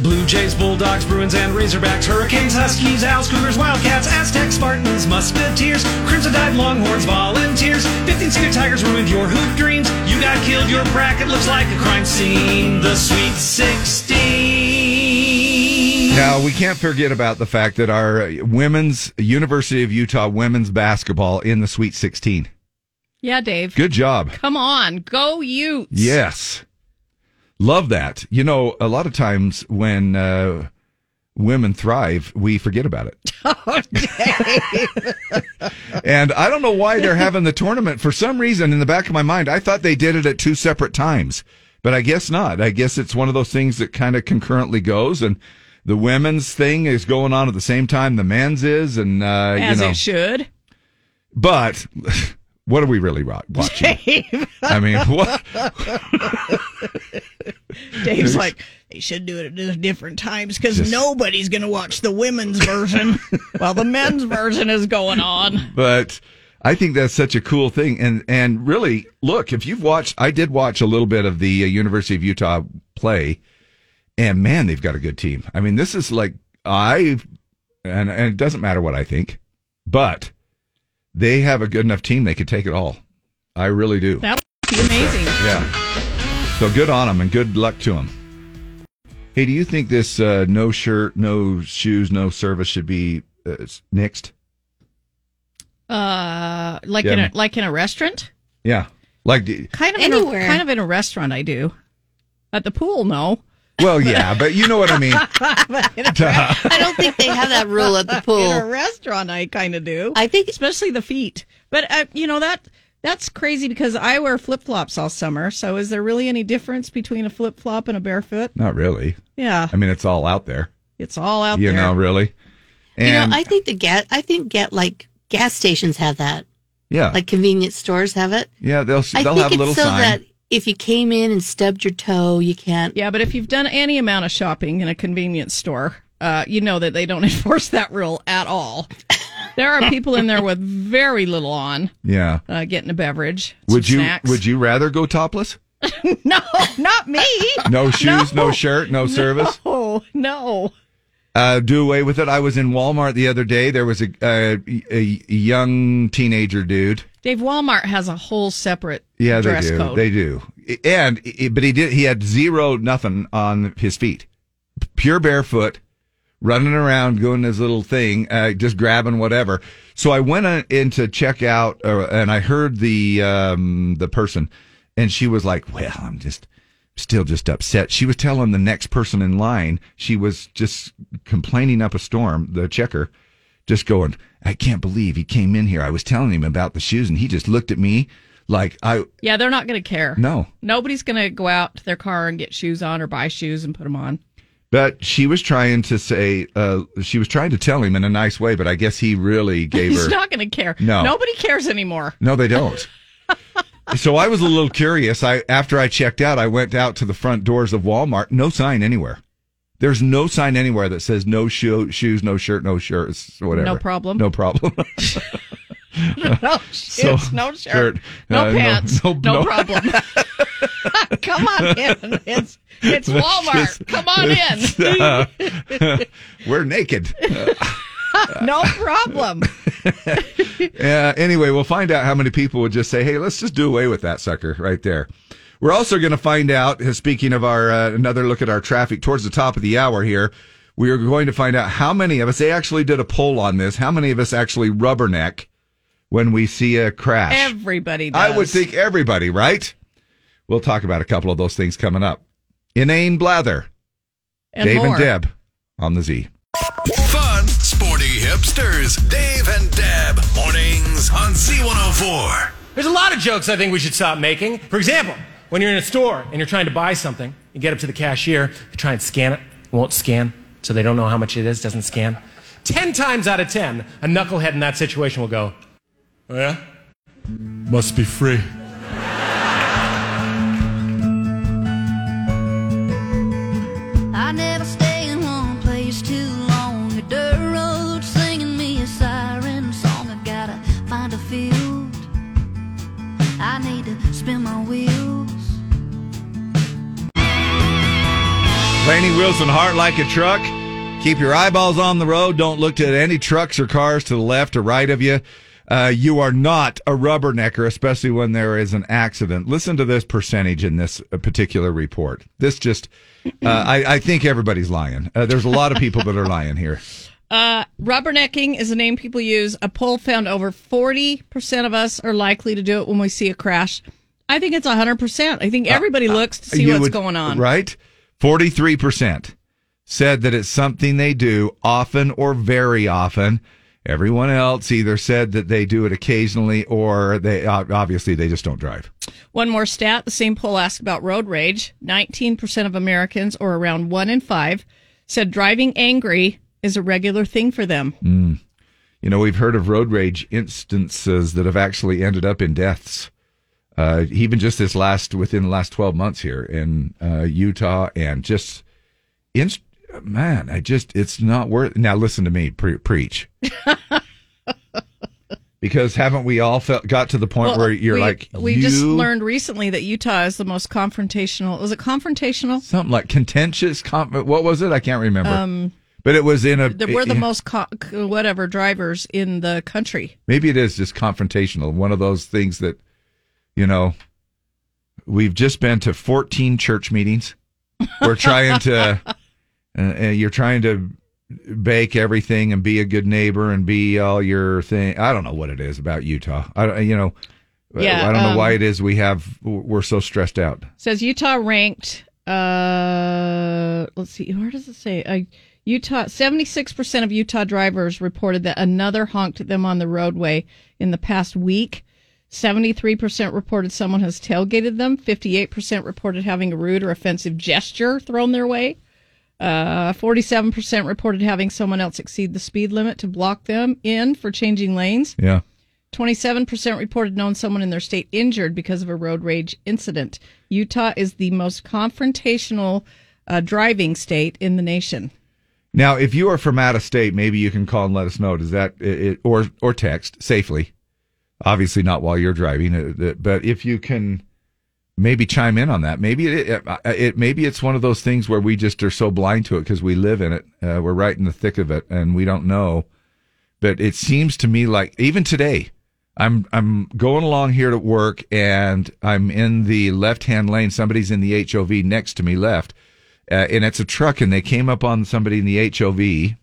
Blue Jays, Bulldogs, Bruins, and Razorbacks, Hurricanes, Huskies, Owls, Cougars, Wildcats, Aztecs, Spartans, Musketeers, Crimson Tide, Longhorns, Volunteers, 15 Senior Tigers ruined your hoop dreams. You got killed, your bracket looks like a crime scene. The Sweet 16. Now, we can't forget about the fact that our women's University of Utah women's basketball in the Sweet 16. yeah, Dave. Good job. Come on, go Utes. Yes. Love that. You know, a lot of times when uh, women thrive, we forget about it. and I don't know why they're having the tournament. For some reason, in the back of my mind, I thought they did it at two separate times, but I guess not. I guess it's one of those things that kind of concurrently goes, and the women's thing is going on at the same time the men's is, and uh, As you know. it should. But what are we really wa- watching? Dave. I mean, what? Dave's like, they should do it at different times because Just- nobody's going to watch the women's version while the men's version is going on. but I think that's such a cool thing. And and really, look, if you've watched, I did watch a little bit of the uh, University of Utah play, and man, they've got a good team. I mean, this is like I, and and it doesn't matter what I think, but they have a good enough team they could take it all. I really do. That would be amazing. Yeah. So good on them and good luck to them. Hey, do you think this uh, no shirt, no shoes, no service should be uh, nixed? Uh, like Yeah. in a like in a restaurant. Yeah. Like, Kind of In Anywhere. a, kind of in a restaurant. I do. At the pool, no. Well, yeah, but you know what I mean. I don't think they have that rule at the pool. In a restaurant, I kind of do. I think especially the feet. But uh, you know that that's crazy because I wear flip flops all summer. So is there really any difference between a flip flop and a barefoot? Not really. Yeah, I mean, it's all out there. it's all out you there. know, really. you know, I think the gas. I think get like gas stations have that. yeah, Like convenience stores have it. yeah, they'll I they'll think have a it's little so sign. That if you came in and stubbed your toe, you can't. Yeah, but if you've done any amount of shopping in a convenience store, uh, you know that they don't enforce that rule at all. There are people in there with very little on, Yeah. uh, getting a beverage. Would you Snacks. would you rather go topless? no, not me. No shoes, no, shirt, no service. Oh no. Uh, do away with it. I was in Walmart the other day. There was a, a, a young teenager dude. Dave Walmart has a whole separate Yeah, they do. code. They do. And but he did. He had zero nothing on his feet, pure barefoot, running around doing his little thing, uh, just grabbing whatever. So I went in to check out, uh, and I heard the um, the person, and she was like, "Well, I'm just." Still just upset. She was telling the next person in line, she was just complaining up a storm, the checker, just going, I can't believe he came in here. I was telling him about the shoes and he just looked at me like I Yeah, they're not going to care. No. Nobody's going to go out to their car and get shoes on or buy shoes and put them on. But she was trying to say, uh, she was trying to tell him in a nice way, but I guess he really gave her. He's her. not going to care. No. Nobody cares anymore. No, they don't. so I was a little curious. I after I checked out, I went out to the front doors of Walmart. No sign anywhere. There's no sign anywhere that says no shoe, shoes, no shirt, no shirts, whatever. No problem. No problem. no shoes, no shirt, no uh, pants, no, no- problem. Come on in. It's it's Walmart. Come on in. uh, we're naked. no problem. Yeah. Anyway, we'll find out how many people would just say, "Hey, let's just do away with that sucker right there." We're also going to find out. uh, Speaking of our uh, another look at our traffic towards the top of the hour here, we are going to find out how many of us. They actually did a poll on this. How many of us actually rubberneck when we see a crash? Everybody does. I would think everybody, right? We'll talk about a couple of those things coming up. Inane blather. And Dave more. and Deb on the Z. Dave and Deb. Mornings on Z104. There's a lot of jokes I think we should stop making. For example, when you're in a store and you're trying to buy something, you get up to the cashier, you try and scan it, it won't scan, so they don't know how much it is, doesn't scan. Ten times out of ten, a knucklehead in that situation will go, Oh yeah? Must be free. Spin my wheels. Lainey Wilson, heart like a truck. Keep your eyeballs on the road. Don't look to any trucks or cars to the left or right of you. Uh, you are not a rubbernecker, especially when there is an accident. Listen to this percentage in this uh, particular report. This just, uh, I, I think everybody's lying. Uh, there's a lot of people that are lying here. Uh, rubbernecking is a name people use. A poll found over 40% of us are likely to do it when we see a crash. I think it's 100%. I think everybody looks to see Uh, what's would- going on. Right? 43% said that it's something they do often or very often. Everyone else either said that they do it occasionally or they obviously they just don't drive. One more stat the same poll asked about road rage. 19% of Americans, or around one in five, said driving angry is a regular thing for them. Mm. You know, we've heard of road rage instances that have actually ended up in deaths. Uh, even just this last within the last 12 months here in uh, Utah and just inst- man, I just it's not worth Now listen to me pre- preach. because haven't we all felt got to the point Well, where you're we- like we you, just learned recently that Utah is the most confrontational. Was it confrontational? something like contentious com- what was it? I can't remember. Um, but it was in a we're the yeah. most co- whatever drivers in the country. Maybe it is just confrontational. One of those things that, you know, we've just been to 14 church meetings. We're trying to, uh, uh, you're trying to bake everything and be a good neighbor and be all your thing. I don't know what it is about Utah. I, don't- you know, Yeah, I don't know um, why it is we have, we're so stressed out. Says Utah ranked. Uh, let's see. Where does it say? Uh, Utah. Seventy-six percent of Utah drivers reported that another honked them on the roadway in the past week. Seventy-three percent reported someone has tailgated them. Fifty-eight percent reported having a rude or offensive gesture thrown their way. Uh, Forty-seven percent reported having someone else exceed the speed limit to block them in for changing lanes. Yeah. 27% reported knowing someone in their state injured because of a road rage incident. Utah is the most confrontational uh, driving state in the nation. Now, if you are from out of state, maybe you can call and let us know. Does that it, or or text safely? Obviously, not while you're driving, uh, but if you can, maybe chime in on that. Maybe it, it, it maybe it's one of those things where we just are so blind to it because we live in it. Uh, we're right in the thick of it, and we don't know. But it seems to me like even today, I'm I'm going along here to work, and I'm in the left hand lane. Somebody's in the HOV next to me, left uh, and it's a truck, and they came up on somebody in the HOV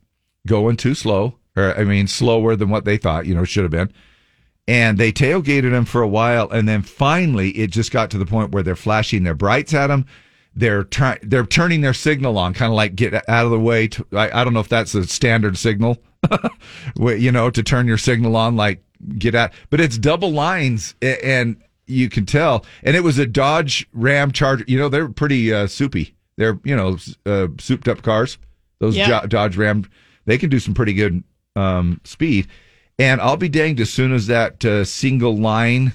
going too slow, or I mean, slower than what they thought, you know, should have been. And they tailgated him for a while, and then finally, it just got to the point where they're flashing their brights at him. They're trying, they're turning their signal on, kind of like get out of the way. To, I, I don't know if that's a standard signal, you know, to turn your signal on, like get out. But it's double lines, and you can tell. And it was a Dodge Ram Charger. You know, they're pretty uh, soupy. They're you know uh, souped up cars. Those Yeah. Jo- Dodge Ram, they can do some pretty good um, speed. And I'll be danged as soon as that uh, single line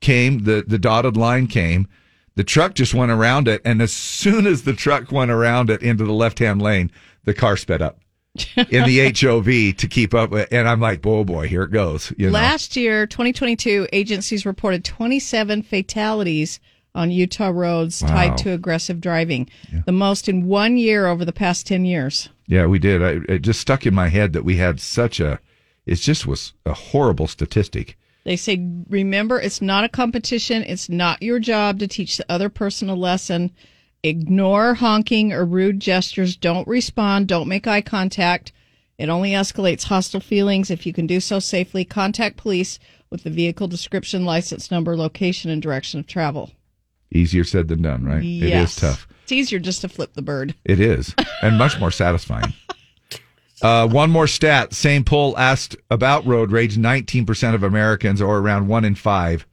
came, the the dotted line came, the truck just went around it, and as soon as the truck went around it into the left hand lane, the car sped up in the HOV to keep up. with And I'm like, oh boy, here it goes. You know? Last year, 2022, agencies reported 27 fatalities on Utah roads Wow. tied to aggressive driving, the most in one year over the past 10 years. Yeah, we did. I, it just stuck in my head that we had such a. It just was a horrible statistic. They say, remember, it's not a competition. It's not your job to teach the other person a lesson. Ignore honking or rude gestures. Don't respond. Don't make eye contact. It only escalates hostile feelings. If you can do so safely, contact police with the vehicle description, license number, location, and direction of travel. Easier said than done, right? It Yes. is tough. It's easier just to flip the bird. It is, and much more satisfying. Uh, one more stat. Same poll asked about road rage. 19% of Americans, or around one in five,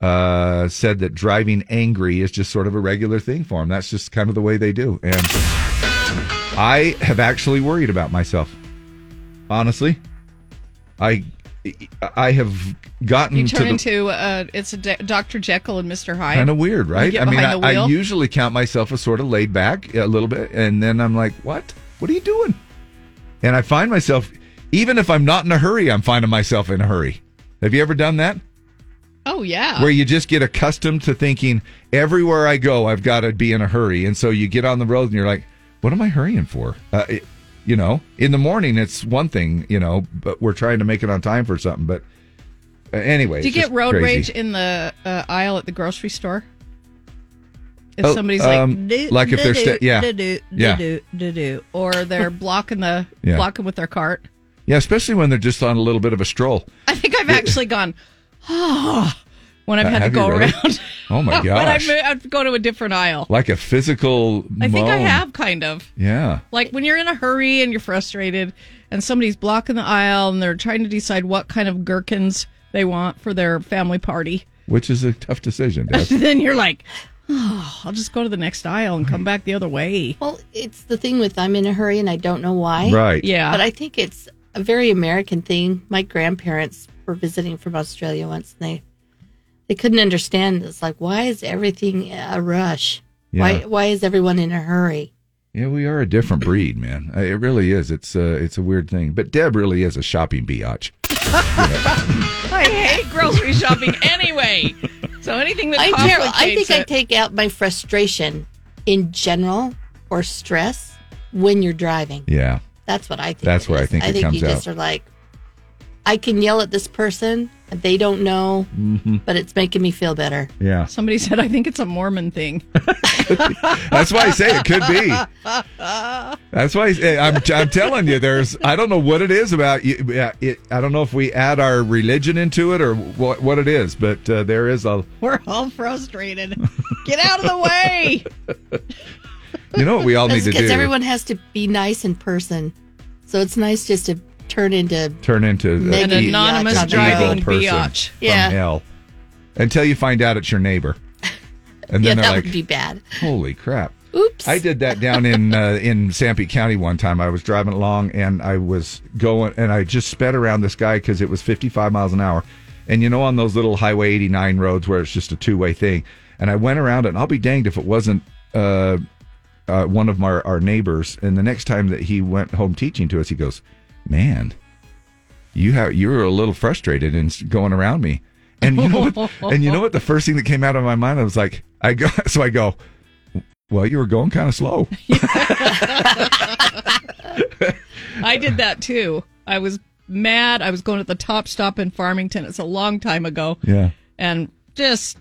uh, said that driving angry is just sort of a regular thing for them. That's just kind of the way they do. And I have actually worried about myself. Honestly, I I have gotten You turn the, into uh, it's a D- Dr. Jekyll and Mr. Hyde. kind of weird, right? I mean, I, I usually count myself as sort of laid back a little bit, and then I'm like, "What? What are you doing?" And I find myself, even if I'm not in a hurry, I'm finding myself in a hurry. Have you ever done that? oh yeah. Where you just get accustomed to thinking everywhere I go, I've got to be in a hurry, and so you get on the road and you're like, "What am I hurrying for?" Uh, it, you know, in the morning it's one thing, you know, but we're trying to make it on time for something. But uh, anyway, Do you get road crazy. rage in the uh, aisle at the grocery store? If Oh, somebody's um, like, like if they're sta- yeah. do Yeah. do do or they're blocking the Yeah. blocking with their cart. Yeah, especially when they're just on a little bit of a stroll. I think I've actually gone, oh, when I've Uh, had to go really? around. Oh my when gosh! mo- I have to go to a different aisle. like a physical. I think I have kind of. Yeah. Like when you're in a hurry and you're frustrated and somebody's blocking the aisle and they're trying to decide what kind of gherkins they want for their family party. Which is a tough decision. Then you're like, oh, I'll just go to the next aisle and come back the other way. Well, it's the thing with I'm in a hurry and I don't know why. Right. Yeah. But I think it's a very American thing. My grandparents were visiting from Australia once and they they couldn't understand. It's like, why is everything a rush? Why Yeah. why is everyone in a hurry? Yeah, we are a different breed, man. Uh, It really is. It's uh, it's a weird thing. But Deb really is a shopping biatch. I hate grocery shopping anyway. So anything that I, complicates I think I take out my frustration in general or stress when you're driving. Yeah. That's what I think. That's it where I think I it think comes you just out. are like, I can yell at this person and they don't know, Mhm. but it's making me feel better. Yeah. Somebody said I think it's a Mormon thing. That's why I say it could be. That's why I say, I'm, I'm telling you, there's, I don't know what it is about you. yeah, It, I don't know if we add our religion into it or what, what it is, but uh, there is a, We're all frustrated. Get out of the way. you know what we all need That's to because do? everyone has to be nice in person. So it's nice just to turn into Turn into An anonymous driving evil person biatch. from Yeah. hell. Until you find out it's your neighbor. And yeah, then that they're like, would be bad. holy crap. Oops. I did that down in uh, in Sanpete County one time. I was driving along and I was going and I just sped around this guy because it was 55 miles an hour. And you know, on those little Highway 89 roads where it's just a two way thing. And I went around it, and I'll be danged if it wasn't uh, uh, one of my, our neighbors. And the next time that he went home teaching to us, he goes, "Man, you have you were a little frustrated and going around me." And you know what? and you know what? The first thing that came out of my mind, I was like, I go, so I go, well, you were going kind of slow. I did that too. I was mad. I was going to the top stop in Farmington. It's a long time ago. Yeah. And just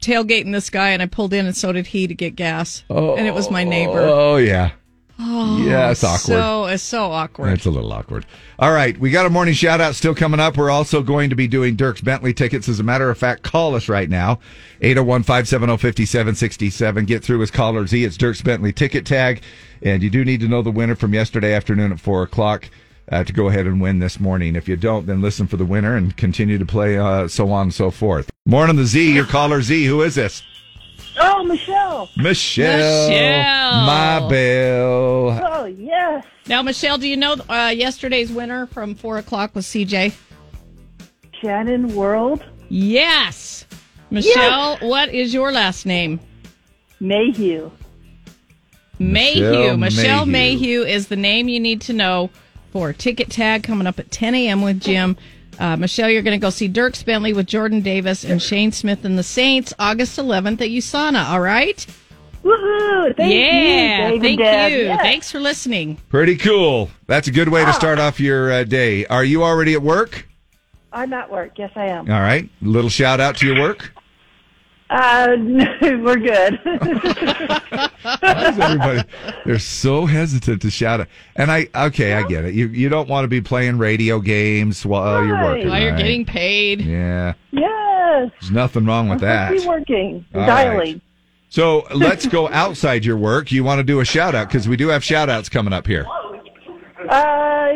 tailgating this guy, and I pulled in, and so did he to get gas. Oh, and it was my neighbor. Oh yeah. Oh, yeah, it's awkward. So it's so awkward. It's a little awkward. All right, we got a morning shout out still coming up. We're also going to be doing Dierks Bentley tickets. As a matter of fact, call us right now 801 570 5767. Get through with caller Z. It's Dierks Bentley ticket tag. And you do need to know the winner from yesterday afternoon at 4 o'clock. Uh, to go ahead and win this morning. If you don't, then listen for the winner and continue to play, uh, so on and so forth. Morning, the Z. Your caller Z. Who is this? Oh, Michelle. Michelle. Michelle. My bell. Oh, yes. Now, Michelle, do you know uh, yesterday's winner from four o'clock was CJ? Shannon World. Yes. Michelle, what is your last name? Mayhew. Mayhew. Michelle Michelle Mayhew. Mayhew is the name you need to know for Ticket Tag coming up at 10 a.m. with Jim. Uh, Michelle, you're going to go see Dirk Bentley with Jordan Davis and Shane Smith and the Saints August 11th at USANA. All right? Woohoo! Thank yeah, you, Dave thank Deb. you. Yes. Thanks for listening. Pretty cool. That's a good way to start off your uh, day. Are you already at work? I'm at work. Yes, I am. All right. Little shout out to your work. Uh, we're good. Why is everybody? They're so hesitant to shout it. And I, okay, I get it. You you don't want to be playing radio games while you're Right. working. While you're right? getting paid. Yeah. yes. There's nothing wrong with that. Be working. All Dialing. So let's go outside your work. You want to do a shout out because we do have shout outs coming up here. Uh,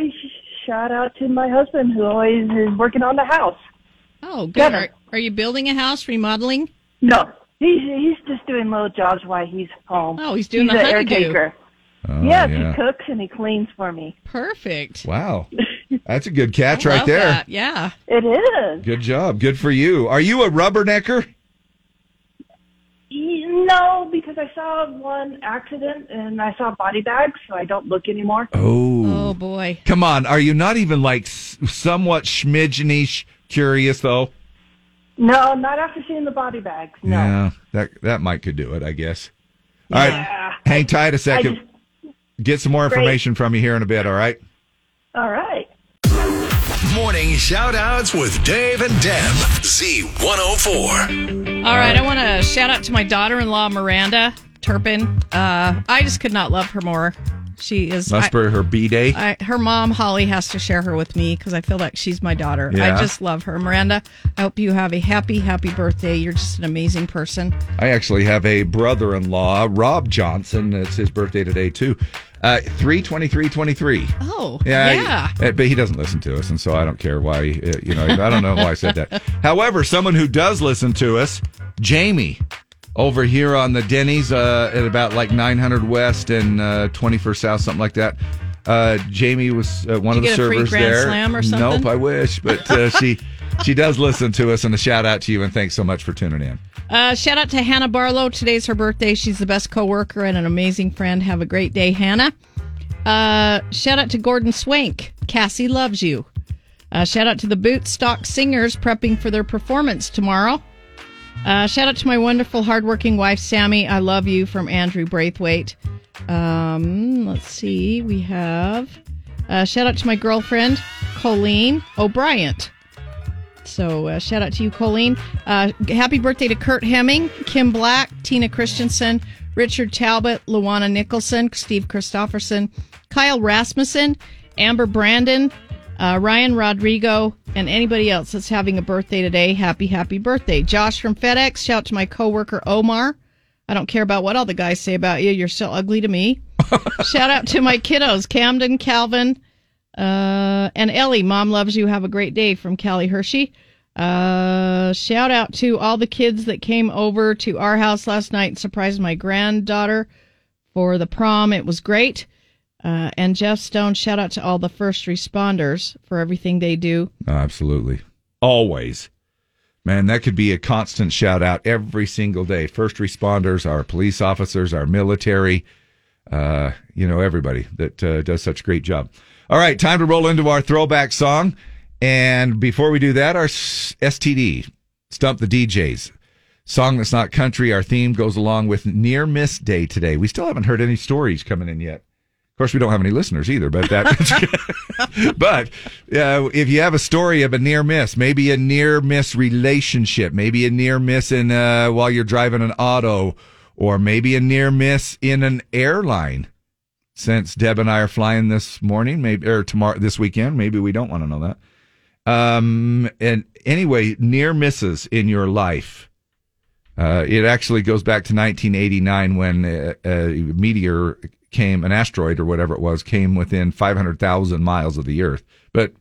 shout out to my husband who always is working on the house. Oh, good. Gunner. Are, are you building a house, remodeling? No, he's he's just doing little jobs while he's home. Oh, he's doing he's the an honeydew. caretaker. Oh, yes, yeah. he cooks and he cleans for me. Perfect. Wow. That's a good catch I right love there. that. Yeah. It is. Good job. Good for you. Are you a rubbernecker? No, because I saw one accident and I saw body bags, so I don't look anymore. Oh. Oh boy. Come on. Are you not even like somewhat schmidgenish curious though? No, not after seeing the body bags. No. Yeah, that that might could do it, I guess. All right, Yeah. hang tight a second. I Get some more Great. information from you here in a bit. All right. All right. Morning shout outs with Dave and Deb. Z104. All right, I want to shout out to my daughter-in-law Miranda Turpin. Uh, I just could not love her more. She is Must be her b day. I, her mom Holly has to share her with me because I feel like she's my daughter. Yeah. I just love her, Miranda. I hope you have a happy, happy birthday. You're just an amazing person. I actually have a brother-in-law, Rob Johnson. It's his birthday today too. Uh, three twenty three twenty three. Oh, Yeah, yeah. I- uh, but he doesn't listen to us, and so I don't care why. uh, You know, I don't know why I said that. However, someone who does listen to us, Jamie, over here on the Denny's uh, at about like 900 West and uh, 21st South, something like that. Uh, Jamie was uh, one of the get a free servers Grand there. Slam or something? Nope, I wish, but uh, she she does listen to us, and a shout out to you, and thanks so much for tuning in. Uh, shout out to Hannah Barlow. Today's her birthday. She's the best coworker and an amazing friend. Have a great day, Hannah. Uh, shout out to Gordon Swank. Cassie loves you. Uh, shout out to the Bootstock Singers prepping for their performance tomorrow. Uh, shout out to my wonderful, hardworking wife, Sammy. I love you from Andrew Braithwaite. Um, let's see. We have uh, shout out to my girlfriend, Colleen O'Brien. So uh, shout out to you, Colleen. Uh, happy birthday to Kurt Hemming, Kim Black, Tina Christensen, Richard Talbot, Luana Nicholson, Steve Christofferson, Kyle Rasmussen, Amber Brandon, uh, Ryan Rodrigo, and anybody else that's having a birthday today. Happy, happy birthday. Josh from FedEx. Shout out to my coworker, Omar. I don't care about what all the guys say about you. You're still ugly to me. shout out to my kiddos, Camden, Calvin, uh, and Ellie, mom loves you. Have a great day from Callie Hershey. Uh, shout out to all the kids that came over to our house last night and surprised my granddaughter for the prom. It was great. Uh, and Jeff Stone, shout out to all the first responders for everything they do. Oh, absolutely. Always. Man, that could be a constant shout out every single day. First responders, our police officers, our military, uh, you know, everybody that uh, does such a great job. All right, time to roll into our throwback song. And before we do that, our STD, Stump the DJs. Song that's not country. Our theme goes along with Near Miss Day today. We still haven't heard any stories coming in yet. Of course, we don't have any listeners either, but that. but uh, if you have a story of a near miss, maybe a near miss relationship, maybe a near miss in uh, while you're driving an auto, or maybe a near miss in an airline. Since Deb and I are flying this morning, maybe or tomorrow, this weekend, maybe we don't want to know that. Um, and anyway, near misses in your life. Uh, it actually goes back to 1989 when a, a meteor came, an asteroid or whatever it was, came within 500,000 miles of the Earth. But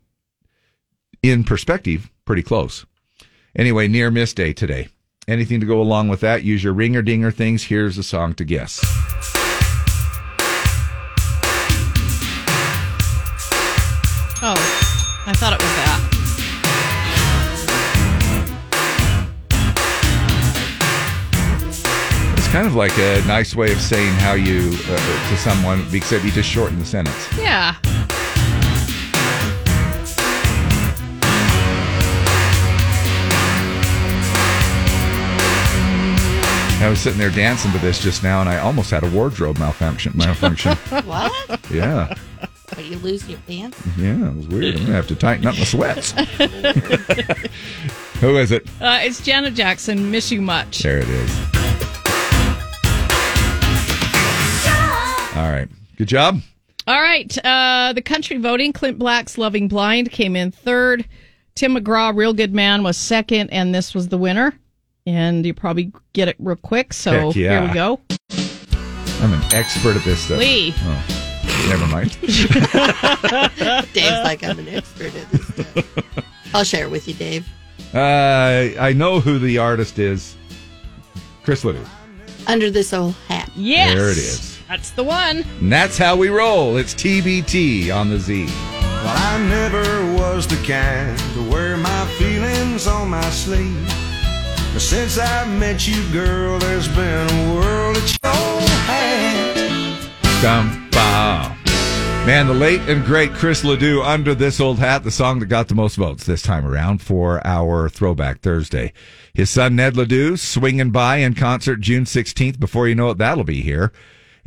in perspective, pretty close. Anyway, near miss day today. Anything to go along with that? Use your ringer dinger things. Here's a song to guess. Oh, I thought it was that. Kind of like a nice way of saying how you uh, to someone, except you just shorten the sentence. Yeah. I was sitting there dancing to this just now, and I almost had a wardrobe malfunction. Malfunction. what? yeah, Are you lose your pants? yeah, it was weird. I'm gonna have to tighten up my sweats. Who is it? Uh, it's Janet Jackson. Miss you much. There it is. All right, good job. All right. Uh, the country voting, Clint Black's Loving Blind came in third. Tim McGraw, Real Good Man, was second, and this was the winner. And you probably get it real quick. So Heck yeah. here we go. I'm an expert at this stuff. Lee. Oh, never mind. Dave's like, I'm an expert at this stuff. I'll share it with you, Dave. Uh, I know who the artist is. Chris LeDoux. Under this old hat. Yes. There it is. That's the one. And that's how we roll. It's TBT on the Z. Well, I never was the kind to wear my feelings on my sleeve. But since I met you, girl, there's been a world that you had. Dum, bow. Man, the late and great Chris LeDoux, Under This Old Hat, the song that got the most votes this time around for our Throwback Thursday. His son, Ned LeDoux, swinging by in concert June 16th. Before you know it, that'll be here.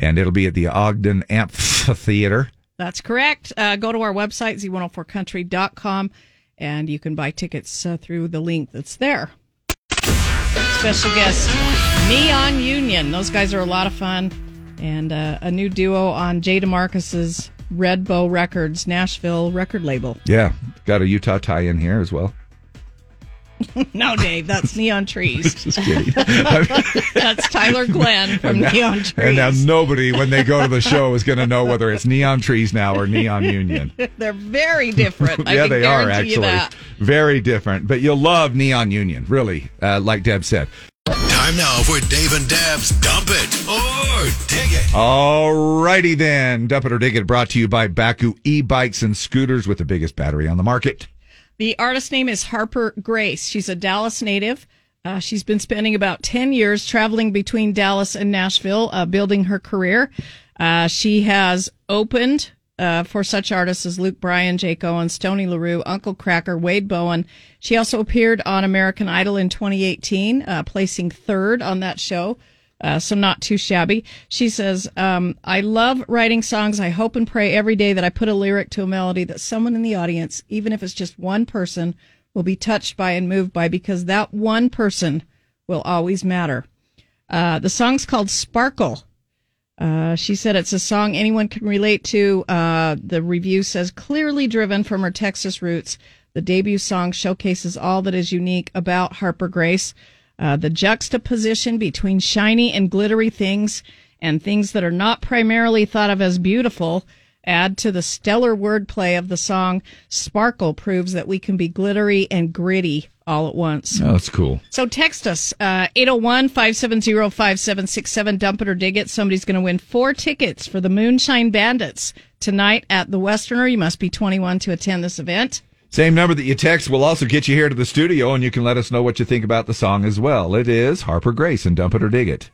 And it'll be at the Ogden Amphitheater. That's correct. Uh, go to our website, z104country.com, and you can buy tickets uh, through the link that's there. Special guest, Neon Union. Those guys are a lot of fun. And uh, a new duo on Jay DeMarcus's Red Bow Records, Nashville record label. Yeah, got a Utah tie in here as well. No, Dave, that's Neon Trees. Just kidding. that's Tyler Glenn from now, Neon Trees. and now nobody, when they go to the show, is going to know whether it's Neon Trees now or Neon Union. They're very different. I yeah, can they are actually very different. But you'll love Neon Union, really. Uh, like Deb said. Time now for Dave and Dab's Dump It or Dig It. All righty then, Dump It or Dig It, brought to you by Bakcou e-bikes and scooters with the biggest battery on the market. The artist's name is Harper Grace. She's a Dallas native. Uh, she's been spending about 10 years traveling between Dallas and Nashville, uh, building her career. Uh, she has opened uh, for such artists as Luke Bryan, Jake Owens, Stoney LaRue, Uncle Kracker, Wade Bowen. She also appeared on American Idol in 2018, uh, placing third on that show. Uh, so not too shabby. She says, um, I love writing songs. I hope and pray every day that I put a lyric to a melody that someone in the audience, even if it's just one person, will be touched by and moved by because that one person will always matter. Uh, the song's called Sparkle. Uh, she said it's a song anyone can relate to. Uh, the review says clearly driven from her Texas roots. The debut song showcases all that is unique about Harper Grace. Uh, the juxtaposition between shiny and glittery things and things that are not primarily thought of as beautiful Add to the stellar wordplay of the song, Sparkle proves that we can be glittery and gritty all at once. Oh, that's cool. So text us, uh, 801-570-5767, dump it or dig it. Somebody's going to win four tickets for the Moonshine Bandits tonight at the Westerner. You must be 21 to attend this event. Same number that you text will also get you here to the studio, and you can let us know what you think about the song as well. It is Harper Grace and Dump It or Dig It.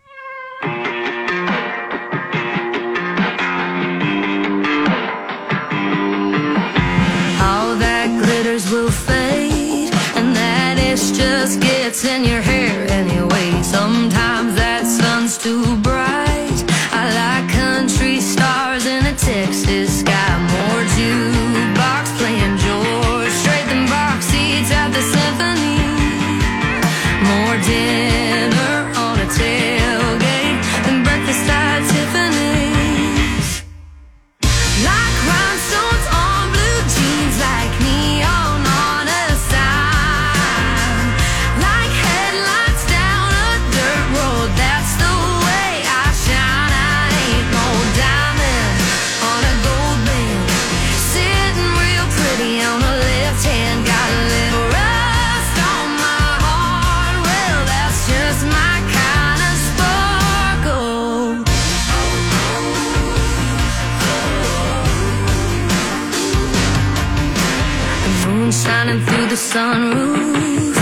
Shining through the sunroof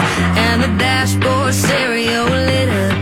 and the dashboard stereo lit up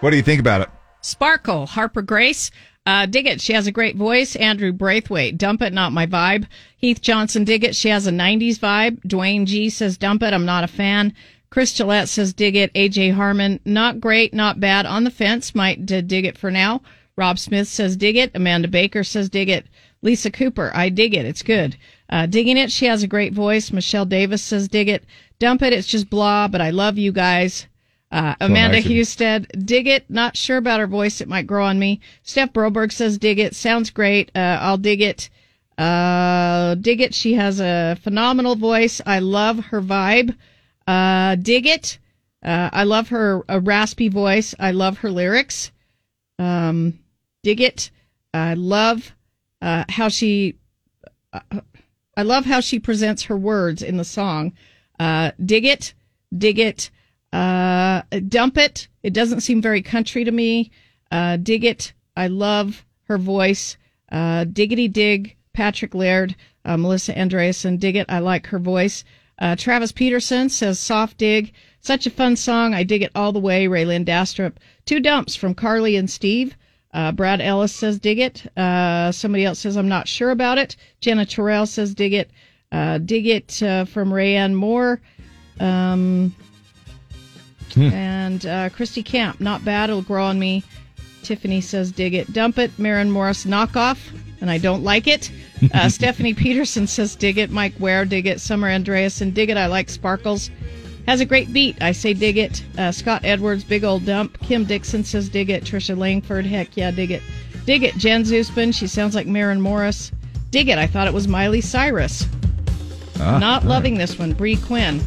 What do you think about it? Sparkle, Harper Grace. Uh, dig it. She has a great voice. Andrew Braithwaite, dump it, not my vibe. Heath Johnson, dig it. She has a 90s vibe. Dwayne G says, dump it. I'm not a fan. Chris Gillette says, dig it. AJ Harmon, not great, not bad. On the fence, might d- dig it for now. Rob Smith says, dig it. Amanda Baker says, dig it. Lisa Cooper, I dig it. It's good. Uh, digging it. She has a great voice. Michelle Davis says, dig it. Dump it. It's just blah, but I love you guys. Uh, Amanda nice. Husted, dig it. Not sure about her voice. It might grow on me. Steph Broberg says, dig it. Sounds great. Uh, I'll dig it. Uh, dig it. She has a phenomenal voice. I love her vibe. Uh, dig it. Uh, I love her a raspy voice. I love her lyrics. Um, dig it. I love uh, how she. Uh, I love how she presents her words in the song. Uh, dig it, dig it, uh, dump it. It doesn't seem very country to me. Uh, dig it. I love her voice. Uh, diggity dig. Patrick Laird, uh, Melissa Andreasen, dig it. I like her voice. Uh, Travis Peterson says soft dig. Such a fun song. I dig it all the way. Raylan Dastrup. Two dumps from Carly and Steve. Uh, Brad Ellis says dig it. Uh, somebody else says I'm not sure about it. Jenna Terrell says dig it. Uh, dig it uh, from Rayanne Moore. Um, Hmm. and uh, Christy Camp, not bad. It'll grow on me. Tiffany says, dig it. Dump it. Maren Morris, knockoff. And I don't like it. Uh, Stephanie Peterson says, dig it. Mike Ware, dig it. Summer Andreasen, dig it. I like Sparkles. Has a great beat. I say dig it. Uh, Scott Edwards, big old dump. Kim Dixon says dig it. Trisha Langford, heck yeah, dig it. Dig it. Jen Zusman, she sounds like Maren Morris. Dig it. I thought it was Miley Cyrus. Ah, Not loving this one. Bree Quinn.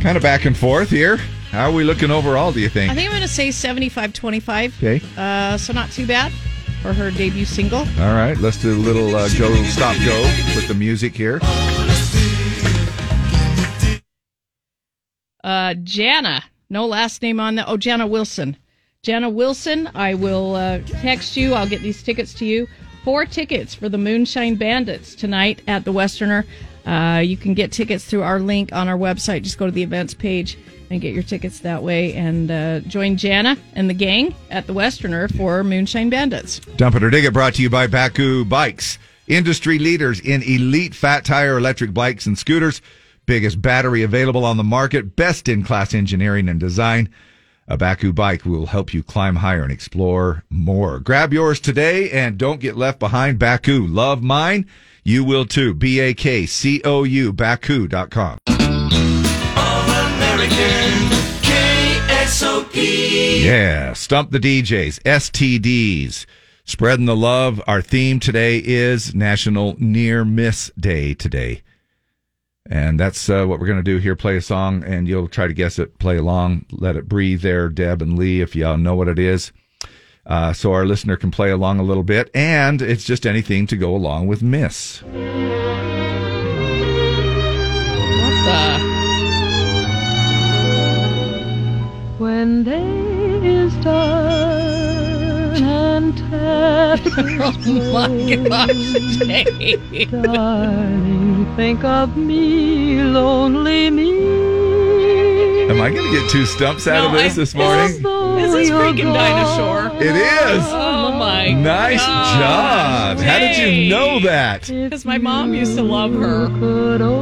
Kind of back and forth here. How are we looking overall, do you think? I think I'm going to say 75 25. Okay. Uh, so not too bad for her debut single. All right, let's do a little uh, go, stop, go with the music here. Uh, Jana, no last name on that. Oh, Jana Wilson. Jana Wilson, I will uh, text you. I'll get these tickets to you. Four tickets for the Moonshine Bandits tonight at the Westerner. Uh, you can get tickets through our link on our website. Just go to the events page and get your tickets that way and uh, join Jana and the gang at the Westerner for Moonshine Bandits. Dump it or dig it brought to you by Bakcou Bikes. Industry leaders in elite fat tire electric bikes and scooters. Biggest battery available on the market. Best in class engineering and design. A Bakcou bike will help you climb higher and explore more. Grab yours today and don't get left behind. Bakcou. Love mine. You will too. B A K C O U. Bakcou.com. American KSOP. Yeah, stump the DJs, STDs, spreading the love. Our theme today is National Near Miss Day today. And that's uh, what we're going to do here. Play a song, and you'll try to guess it. Play along. Let it breathe there, Deb and Lee, if y'all know what it is. Uh, so our listener can play along a little bit. And it's just anything to go along with Miss. What the? When day is done and Oh my gosh, Jay. Darling, think of me, lonely me. Am I going to get two stumps out of this I- this morning? This is freaking dinosaur. It is. Oh my Nice gosh, job. How did you know that? Because my mom used to love her.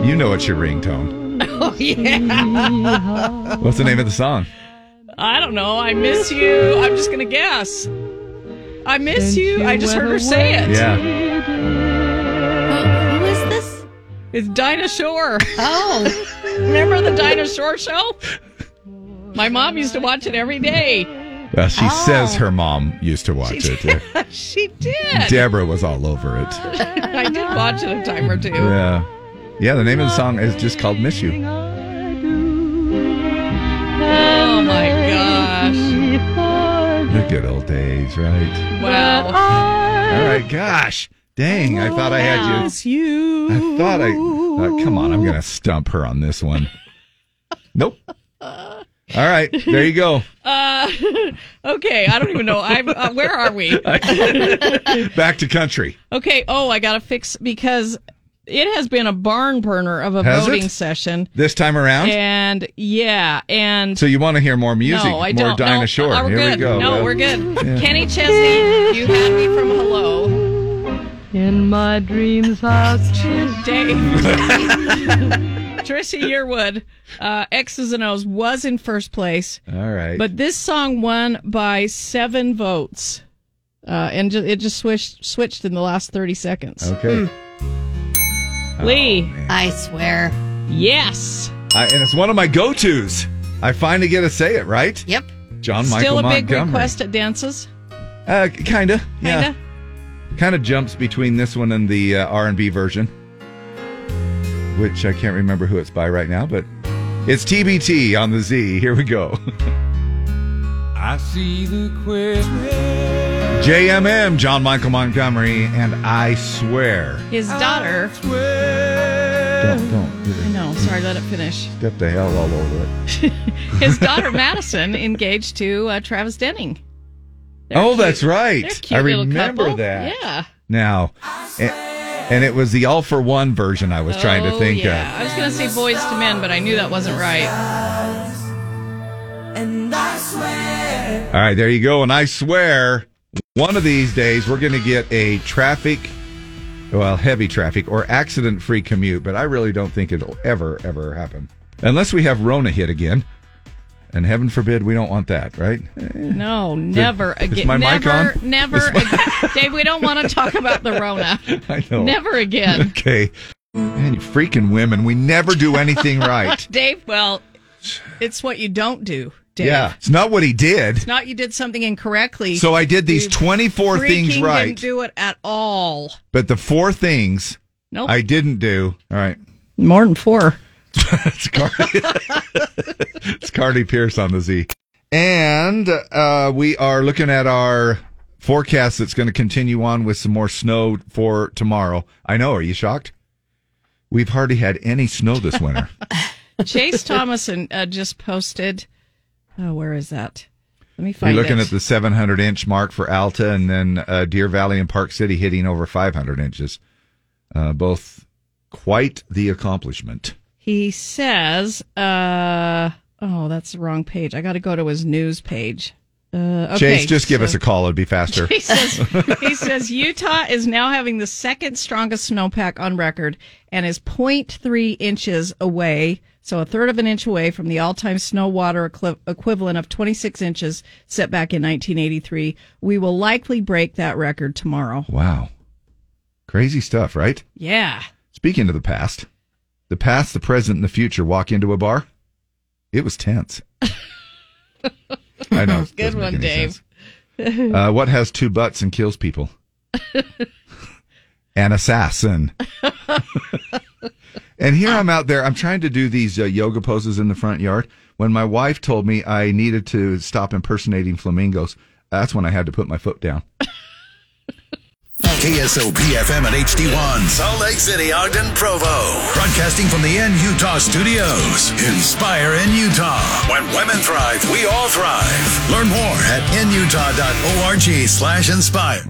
You know it's your ringtone. Oh yeah. What's the name of the song? I don't know. I miss you. I'm just gonna guess. I miss you. I just heard her say it. Yeah. Who is this? It's Dinah Shore. Oh. Remember the Dinah Shore show? My mom used to watch it every day. Well, she Oh. says her mom used to watch She it. did. she did. Deborah was all over it. I did watch it a time or two. Yeah. Yeah, the name of the song is just called Miss You. Good old days, right? Wow. All right, gosh. Dang, I thought I had you. Miss you. I thought I. uh, come on, I'm going to stump her on this one. Nope. All right, there you go. Uh, okay, I don't even know. I'm. Uh, where are we? Back to country. Okay. Oh, I gotta fix because it has been a barn burner of a Has voting it? session. This time around? And yeah, and So you want to hear more music, no, I more don't. Dinah no, Shore. No, we're Here good. we go. No, Well, we're good. yeah. Kenny Chesney, you had me from hello. In my dreams, I'll Dave. Trisha Yearwood, uh, X's and O's was in first place, All right. but this song won by seven votes, uh, and ju- it just switched switched in the last thirty seconds. Okay. Lee, I swear. yes, I, and it's one of my go-tos. I finally get to say it right. Yep. John Michael still a big Montgomery. request at dances. Uh, kinda. Yeah. Kinda. Kind of jumps between this one and the uh, R&B version, which I can't remember who it's by right now, but it's TBT on the Z. Here we go. I see the question. JMM, John Michael Montgomery, and I swear. His daughter. Don't, don't. I know. Sorry, let it finish. Step the hell all over it. His daughter Madison engaged to uh, Travis Denning. They're oh, cute. that's right. They're a cute I little remember couple. that. Yeah. Now, and, and it was the All-4-One version I was trying to Oh, think yeah. of. I was going to say Boyz II Men, but I knew that wasn't right. And I swear. All right, there you go. And I swear, one of these days we're going to get a traffic, well, heavy traffic or accident free commute, but I really don't think it'll ever, ever happen. Unless we have Rona hit again. And heaven forbid we don't want that, right? No, never Is again. my mic never, on? never. ag- Dave, we don't want to talk about the Rona. I know. Never again. Okay. Man, you freaking women. We never do anything right. Dave, well, it's what you don't do, Dave. Yeah. It's not what he did. It's not you did something incorrectly. So I did these 24 things right. Didn't do it at all. But the four things Nope. I didn't do. All right. More than four. it's, Cardi, it's Cardi Pierce on the Z. And uh, we are looking at our forecast that's going to continue on with some more snow for tomorrow. I know. Are you shocked? We've hardly had any snow this winter. Chase Thomason uh, just posted. Oh, where is that? Let me find. You're looking it. at the 700 inch mark for Alta, and then uh, Deer Valley and Park City hitting over 500 inches. Uh, both quite the accomplishment. He says, uh, oh, that's the wrong page. I got to go to his news page. Uh, okay, Chase, just give so- us a call. It'd be faster. He says, he says Utah is now having the second strongest snowpack on record and is 0.3 inches away, so a third of an inch away from the all-time snow water equi- equivalent of 26 inches set back in 1983. We will likely break that record tomorrow. wow. Crazy stuff, right? Yeah. Speaking of the past, the past, the present, and the future walk into a bar. It was tense. I know. Good one, Dave. Uh, what has two butts and kills people? An assassin. and here I'm out there. I'm trying to do these uh, yoga poses in the front yard. When my wife told me I needed to stop impersonating flamingos, that's when I had to put my foot down. KSOP FM and HD1, Salt Lake City, Ogden, Provo. Broadcasting from the N Utah studios. Inspire in Utah. When women thrive, we all thrive. Learn more at nutah.org slash inspire.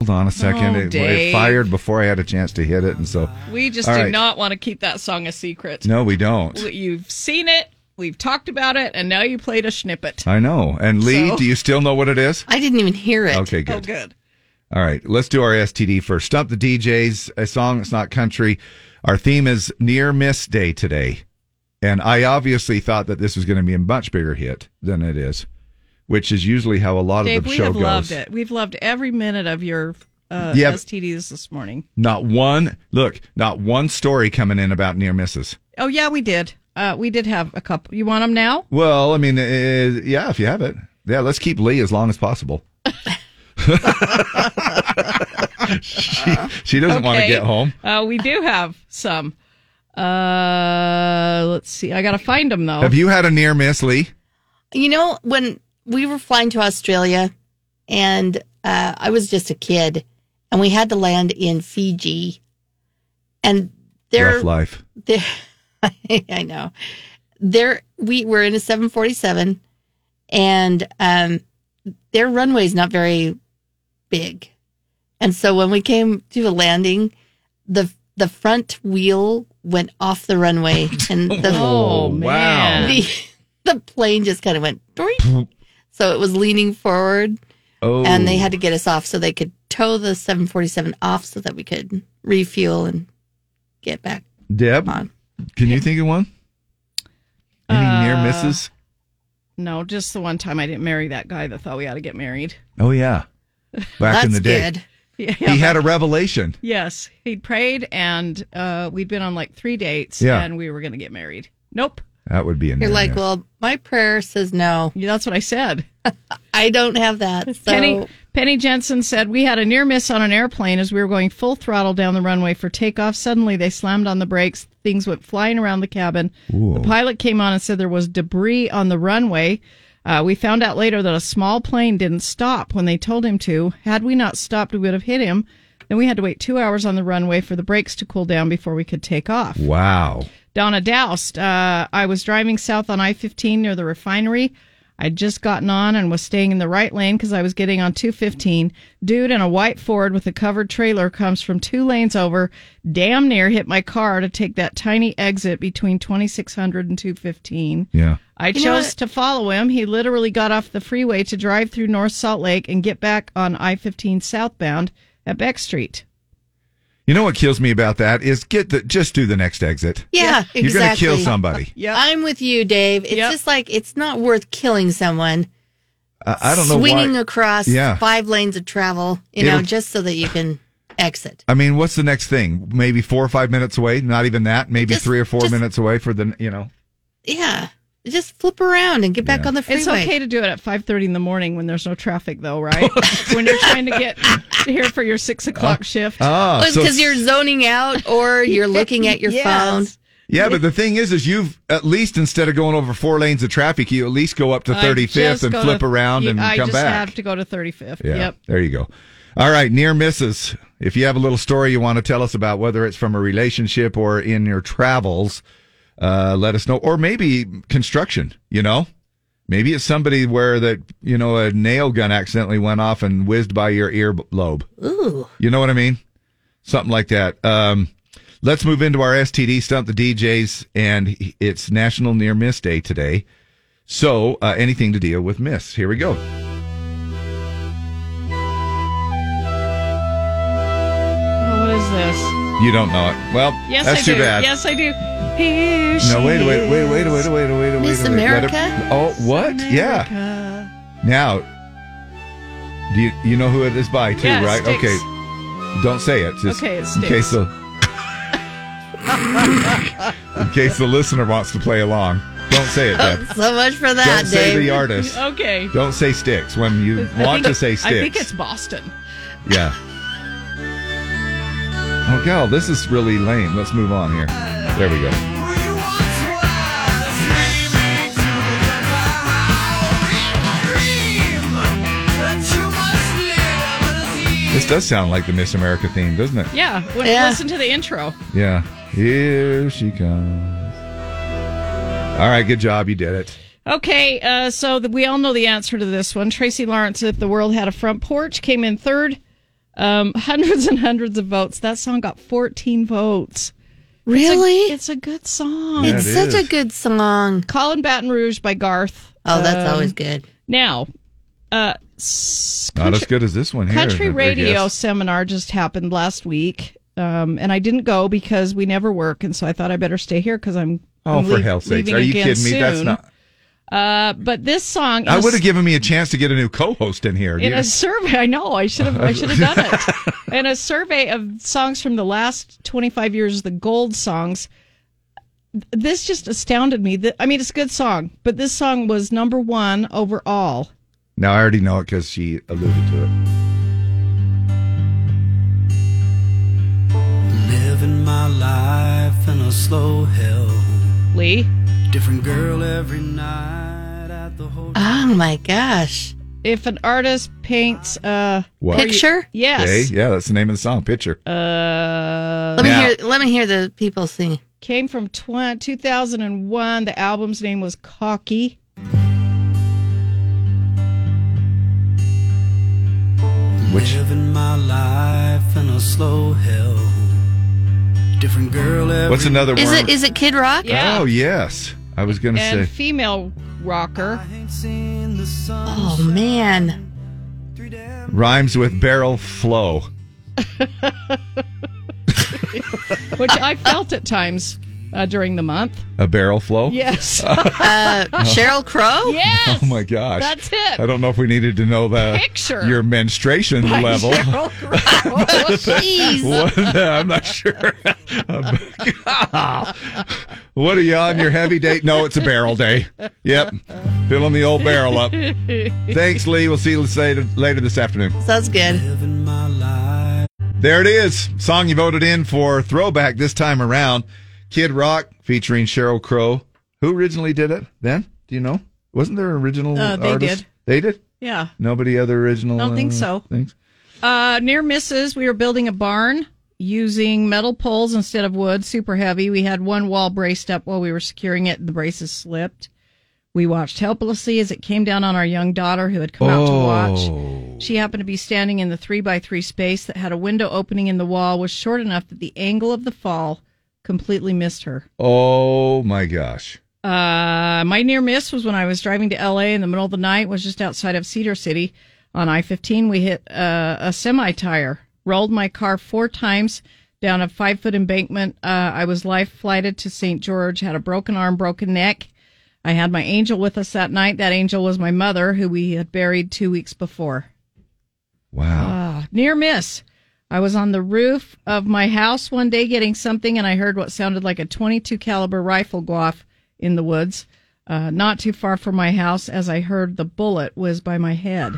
Oh, hold on a second. Oh, it, it fired before I had a chance to hit it, and so We just All do right. not want to keep that song a secret. No, we don't. You've seen it, we've talked about it, and now you played a snippet. I know. And Lee, So- do you still know what it is? I didn't even hear it. Okay, oh, good. Oh, good. All right, let's do our STD first. Stump the DJs, a song that's not country. Our theme is Near Miss Day today. And I obviously thought that this was going to be a much bigger hit than it is, which is usually how a lot Dave, of the we show have goes. loved it. We've loved every minute of your uh, Yeah. STDs this morning. Not one, look, not one story coming in about near misses. Oh, yeah, we did. Uh, we did have a couple. You want them now? Well, I mean, uh, yeah, if you have it. Yeah, let's keep Lee as long as possible. she, she doesn't want to get home. Uh, we do have some. Uh, let's see. I got to find them, though. Have you had a near miss, Lee? You know, when we were flying to Australia and uh, I was just a kid and we had to land in Fiji and there, Rough life. there, I know there, we were in a 747 and, um, their runway is not very big. And so when we came to a landing, the, the front wheel went off the runway and the, Oh, man. the, the plane just kind of went doink. So it was leaning forward Oh. and they had to get us off so they could tow the 747 off so that we could refuel and get back Deb, on. can you think of one? Any near Uh, misses? No, just the one time I didn't marry that guy that thought we ought to get married. Oh yeah, back in the day, good. Yeah, he had a revelation. Yes, he'd prayed, and uh, we'd been on like three dates, Yeah. and we were going to get married. Nope. That would be a near You're like, well, my prayer says no. Yeah, that's what I said. I don't have that. So Penny Penny Jensen said we had a near miss on an airplane as we were going full throttle down the runway for takeoff. Suddenly, they slammed on the brakes. Things went flying around the cabin. The pilot came on and said there was debris on the runway. Uh, we found out later that a small plane didn't stop when they told him to. Had we not stopped, we would have hit him. Then we had to wait two hours on the runway for the brakes to cool down before we could take off. Wow. Donna Doust. Uh, I was driving south on I 15 near the refinery. I'd just gotten on and was staying in the right lane because I was getting on 215. Dude in a white Ford with a covered trailer comes from two lanes over, damn near hit my car to take that tiny exit between 2600 and 215. Yeah. I You chose to follow him. He literally got off the freeway to drive through North Salt Lake and get back on I 15 southbound at Beck Street. You know what kills me about that is get the just do the next exit. Yeah, exactly. You're going to kill somebody. yeah, I'm with you, Dave. It's just like it's not worth killing someone. I, I don't know swinging why. across Yeah. five lanes of travel, you know, It'll- just so that you can exit. I mean, what's the next thing? Maybe four or five minutes away. Not even that. Maybe Just- three or four just- minutes away for the you know. Yeah, just flip around and get back on the freeway. It's okay to do it at five thirty in the morning when there's no traffic, though, right? when you're trying to get here for your six o'clock shift. Ah, so- because you're zoning out or you're looking at your Yes. phone. Yeah, but the thing is, is you've at least instead of going over four lanes of traffic, you at least go up to thirty fifth and flip to- around you- and I come just back. have to go to thirty fifth. Yeah, Yep. there you go. All right, near misses. If you have a little story you want to tell us about, whether it's from a relationship or in your travels, uh, let us know. Or maybe construction. You know, maybe it's somebody where that you know a nail gun accidentally went off and whizzed by your earlobe. Ooh. You know what I mean? Something like that. Um, let's move into our STD stump the DJs, and it's National Near Miss Day today. So uh, anything to deal with miss. Here we go. Oh, what is this? You don't know it. Well, Yes, that's I too do. bad. Yes, I do. Here No, she wait, wait, wait, wait, wait, wait, wait, wait, wait. Miss wait, let it- America? oh, what? Yeah. Now, do you you know who it is by too, Yeah, right? Styx. Okay. Don't say it. Just Okay, it in case the in case the listener wants to play along. Don't say it, Deb. So much for that, Don't say Dave. the artist. Okay. Don't say Styx when you I want think- to say Styx. I think it's Boston. Yeah. Oh, gal, this is really lame. Let's move on here. There we go. This does sound like the Miss America theme, doesn't it? Yeah. When, Yeah. Listen to the intro. Yeah. Here she comes. All right, good job. You did it. Okay, uh, so the, we all know the answer to this one. Tracy Lawrence, If the World Had a Front Porch, came in third. Um, hundreds and hundreds of votes. That song got 14 votes. Really? It's a, it's a good song. Yeah, it's it such is. a good song. Call Baton Rouge by Garth. Oh, that's Um, always good. Now, uh, s- Not as good as this one here. country radio seminar just happened last week. Um, and I didn't go because we never work. And so I thought I better stay here because I'm, Oh, I'm for leave- hell's sakes. leaving Are you again kidding me? That's soon. not. Uh, but this song I would have given me a chance to get a new co-host in here. in You- a survey. I know I should have. I should have done it. in a survey of songs from the last twenty five years, the gold songs. This just astounded me. I mean, it's a good song, but this song was number one overall. Now I already know it because she alluded to it. Living my life in a slow hell. Lee, Different girl every night at the hotel. Oh my gosh. if an artist paints a What? Picture? yes, Okay, yeah, that's the name of the song. Picture. uh, Let me Now- hear let me hear the people sing. came from tw- 2001. The album's name was Cocky. Which Living my life in a slow hell. Different girl every What's another one? Is word? it is it Kid Rock? Yeah. Oh yes, I was going to and say. female rocker. Oh man. Rhymes with barrel flow. which I felt at times uh, during the month. A barrel flow? Yes. Uh, Sheryl Crow? yes. Oh my gosh. That's it. I don't know if we needed to know the Picture. your menstruation By level. Sheryl Crow. Jeez. What? I'm not sure. what are you on your heavy date? No, it's a barrel day. Yep. Filling the old barrel up. Thanks, Lee. We'll see you later, later this afternoon. Sounds good. living my life. There it is. Song you voted in for throwback this time around. Kid Rock featuring Sheryl Crow. Who originally did it then? Do you know? Wasn't there an original Uh, they artist? did. They did? yeah. Nobody other original? I don't think uh, so. Things? Uh, near misses, we were building a barn using metal poles instead of wood, super heavy. We had one wall braced up while we were securing it, and the braces slipped. We watched helplessly as it came down on our young daughter who had come out to Oh. watch. She happened to be standing in the three by three space that had a window opening in the wall was short enough that the angle of the fall completely missed her. Oh my gosh. Uh, my near miss was when I was driving to LA in the middle of the night, was just outside of Cedar City on I 15. We hit uh, a semi tire, rolled my car four times down a five foot embankment. Uh, I was life flighted to St. George, had a broken arm, broken neck. I had my angel with us that night. That angel was my mother, who we had buried two weeks before. Wow. Ah, near miss. I was on the roof of my house one day getting something, and I heard what sounded like a 22 caliber rifle go off in the woods, uh, not too far from my house. As I heard the bullet whiz by my head.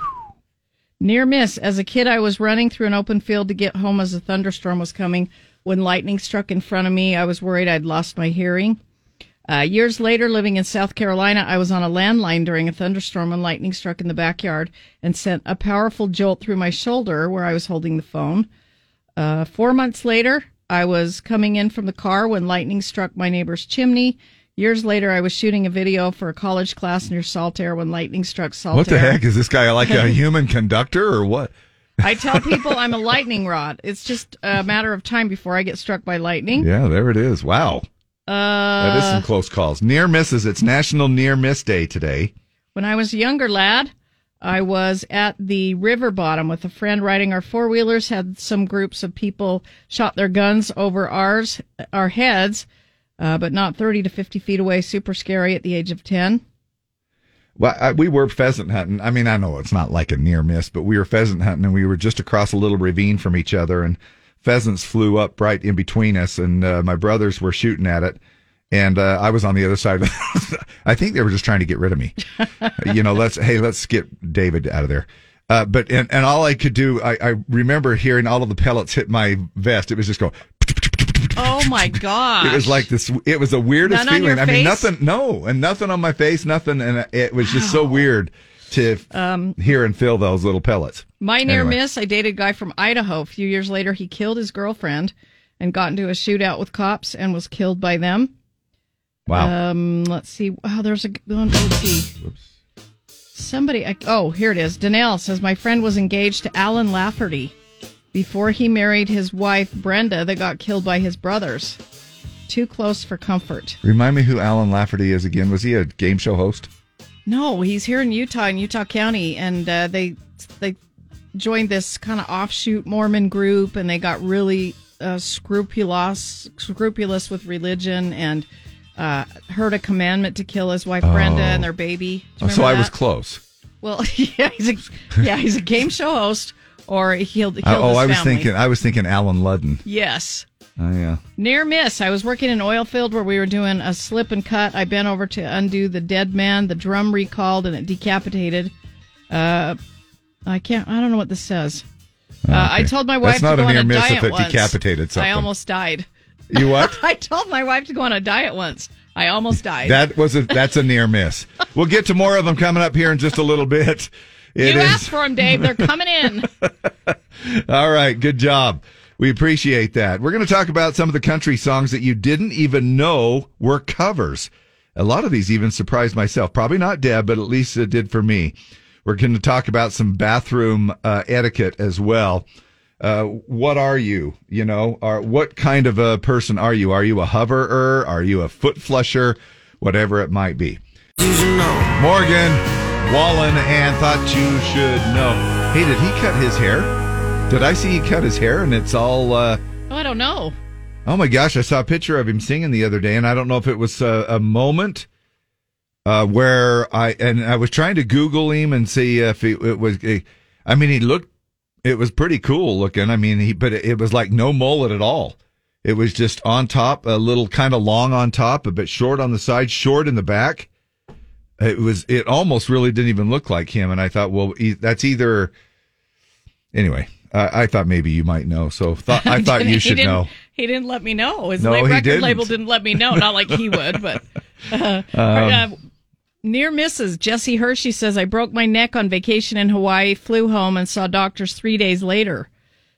Near miss. As a kid, I was running through an open field to get home as a thunderstorm was coming. When lightning struck in front of me, I was worried I'd lost my hearing. Uh, years later, living in South Carolina, I was on a landline during a thunderstorm when lightning struck in the backyard and sent a powerful jolt through my shoulder where I was holding the phone. Uh, four months later, I was coming in from the car when lightning struck my neighbor's chimney. Years later, I was shooting a video for a college class near Saltair when lightning struck Saltair. What the heck is this guy like a human conductor or what? I tell people I'm a lightning rod. It's just a matter of time before I get struck by lightning. Yeah, there it is. Wow. Uh, that is some close calls. Near misses. It's National Near Miss Day today. When I was a younger lad, I was at the river bottom with a friend riding our four wheelers. Had some groups of people shot their guns over ours, our heads, uh, but not thirty to fifty feet away. Super scary at the age of ten. Well, I, we were pheasant hunting. I mean, I know it's not like a near miss, but we were pheasant hunting and we were just across a little ravine from each other and pheasants flew up right in between us and uh, my brothers were shooting at it. And uh, I was on the other side. I think they were just trying to get rid of me. you know, let's hey, let's get David out of there. Uh, but and, and all I could do, I, I remember hearing all of the pellets hit my vest. It was just going. Oh my god! It was like this. It was the weirdest None on feeling. I mean, nothing. No, and nothing on my face. Nothing, and it was just so weird to Um, hear and feel those little pellets. My near Anyway. miss, I dated a guy from Idaho. A few years later, he killed his girlfriend and got into a shootout with cops and was killed by them. Wow. Um, let's see. Oh, there's a one. Let's see. Somebody. I, oh, here it is. Danelle says my friend was engaged to Allen Lafferty before he married his wife Brenda, that got killed by his brothers. Too close for comfort. Remind me who Allen Lafferty is again. Was he a game show host? No, he's here in Utah, in Utah County, and uh, they they joined this kind of offshoot Mormon group, and they got really uh, scrupulous scrupulous with religion, and uh, heard a commandment to kill his wife Brenda Oh. and their baby. Oh, so I was close. Well, yeah, he's a yeah he's a game show host, or he killed, killed I- oh, I was family. thinking. I was thinking Allen Ludden. Yes. Oh yeah. Near miss. I was working in an oil field where we were doing a slip and cut. I bent over to undo the dead man. The drum recalled and it decapitated. Uh, I can't. I don't know what this says. Uh, I told my wife That's not to a go on a miss diet if it once. decapitated something. I almost died. You what? I told my wife to go on a diet once. I almost died. That was a that's a near miss. We'll get to more of them coming up here in just a little bit. It you is- asked for them, Dave. They're coming in. All right, good job. We appreciate that. We're going to talk about some of the country songs that you didn't even know were covers. A lot of these even surprised myself. Probably not Deb, but at least it did for me. We're going to talk about some bathroom uh, etiquette as well. Uh, what are you? You know, are what kind of a person are you? Are you a hoverer? Are you a foot flusher? Whatever it might be. Morgan Wallen and thought you should know. Hey, did he cut his hair? Did I see he cut his hair and it's all? uh Oh, I don't know. Oh my gosh! I saw a picture of him singing the other day, and I don't know if it was a, a moment uh, where I and I was trying to Google him and see if it, it was. I mean, he looked. It was pretty cool looking. I mean, he but it was like no mullet at all. It was just on top, a little kind of long on top, a bit short on the side, short in the back. It was. It almost really didn't even look like him, and I thought, well, that's either. Anyway, I, I thought maybe you might know, so thought I thought you should know. He didn't let me know. His No, la- record didn't. label didn't let me know. Not like he would, but uh, Um, uh, near misses. Jesse Hershey says I broke my neck on vacation in Hawaii, flew home, and saw doctors three days later.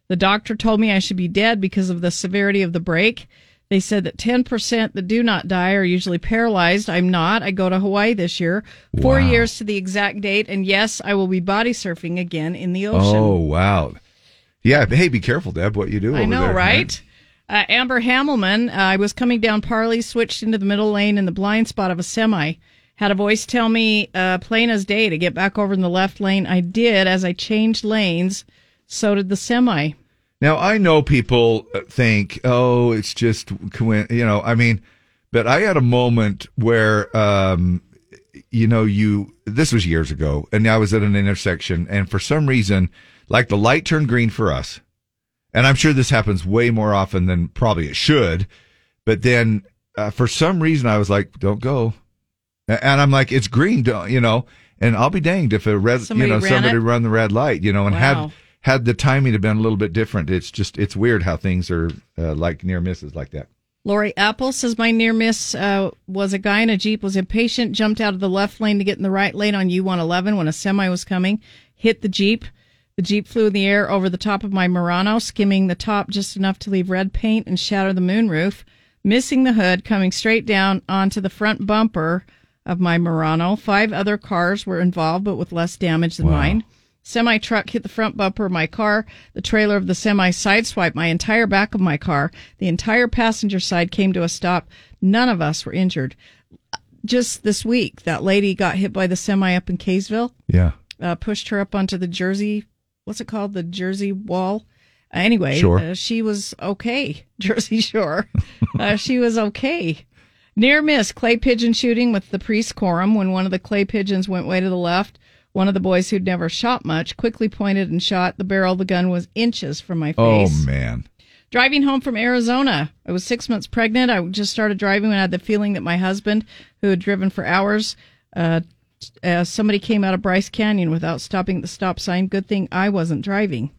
The doctor told me I should be dead because of the severity of the break. They said that 10% that do not die are usually paralyzed. I'm not. I go to Hawaii this year, four Wow. years to the exact date. And yes, I will be body surfing again in the ocean. Oh wow! Yeah, hey, be careful, Deb. What you do? I know, there, right? Uh, Amber Hamelman, uh, I was coming down Parley, switched into the middle lane in the blind spot of a semi. Had a voice tell me, uh, plain as day, to get back over in the left lane. I did. As I changed lanes, so did the semi. Now I know people think, oh, it's just you know. I mean, but I had a moment where, um, you know, you. This was years ago, and I was at an intersection, and for some reason, like the light turned green for us, and I'm sure this happens way more often than probably it should. But then, uh, for some reason, I was like, "Don't go," and I'm like, "It's green," don't, you know. And I'll be danged if a red, Somebody you know, somebody it? run the red light, you know, and Wow. had had the timing have been a little bit different. It's just it's weird how things are uh, like near misses like that. Lori Apple says my near miss uh, was a guy in a Jeep was impatient, jumped out of the left lane to get in the right lane on U111 when a semi was coming, hit the Jeep. The Jeep flew in the air over the top of my Murano, skimming the top just enough to leave red paint and shatter the moonroof, missing the hood, coming straight down onto the front bumper of my Murano. Five other cars were involved, but with less damage than mine. Semi truck hit the front bumper of my car. The trailer of the semi sideswiped my entire back of my car. The entire passenger side came to a stop. None of us were injured. Just this week, that lady got hit by the semi up in Kaysville, Yeah. uh, pushed her up onto the Jersey, what's it called? The Jersey wall. Uh, anyway, Shore. uh, she was okay. Jersey Shore. uh, she was okay. Near miss clay pigeon shooting with the priest quorum when one of the clay pigeons went way to the left. One of the boys who'd never shot much quickly pointed and shot. The barrel of the gun was inches from my face. Oh man. Driving home from Arizona. I was six months pregnant. I just started driving when I had the feeling that my husband, who had driven for hours, uh, uh, somebody came out of Bryce Canyon without stopping at the stop sign. Good thing I wasn't driving.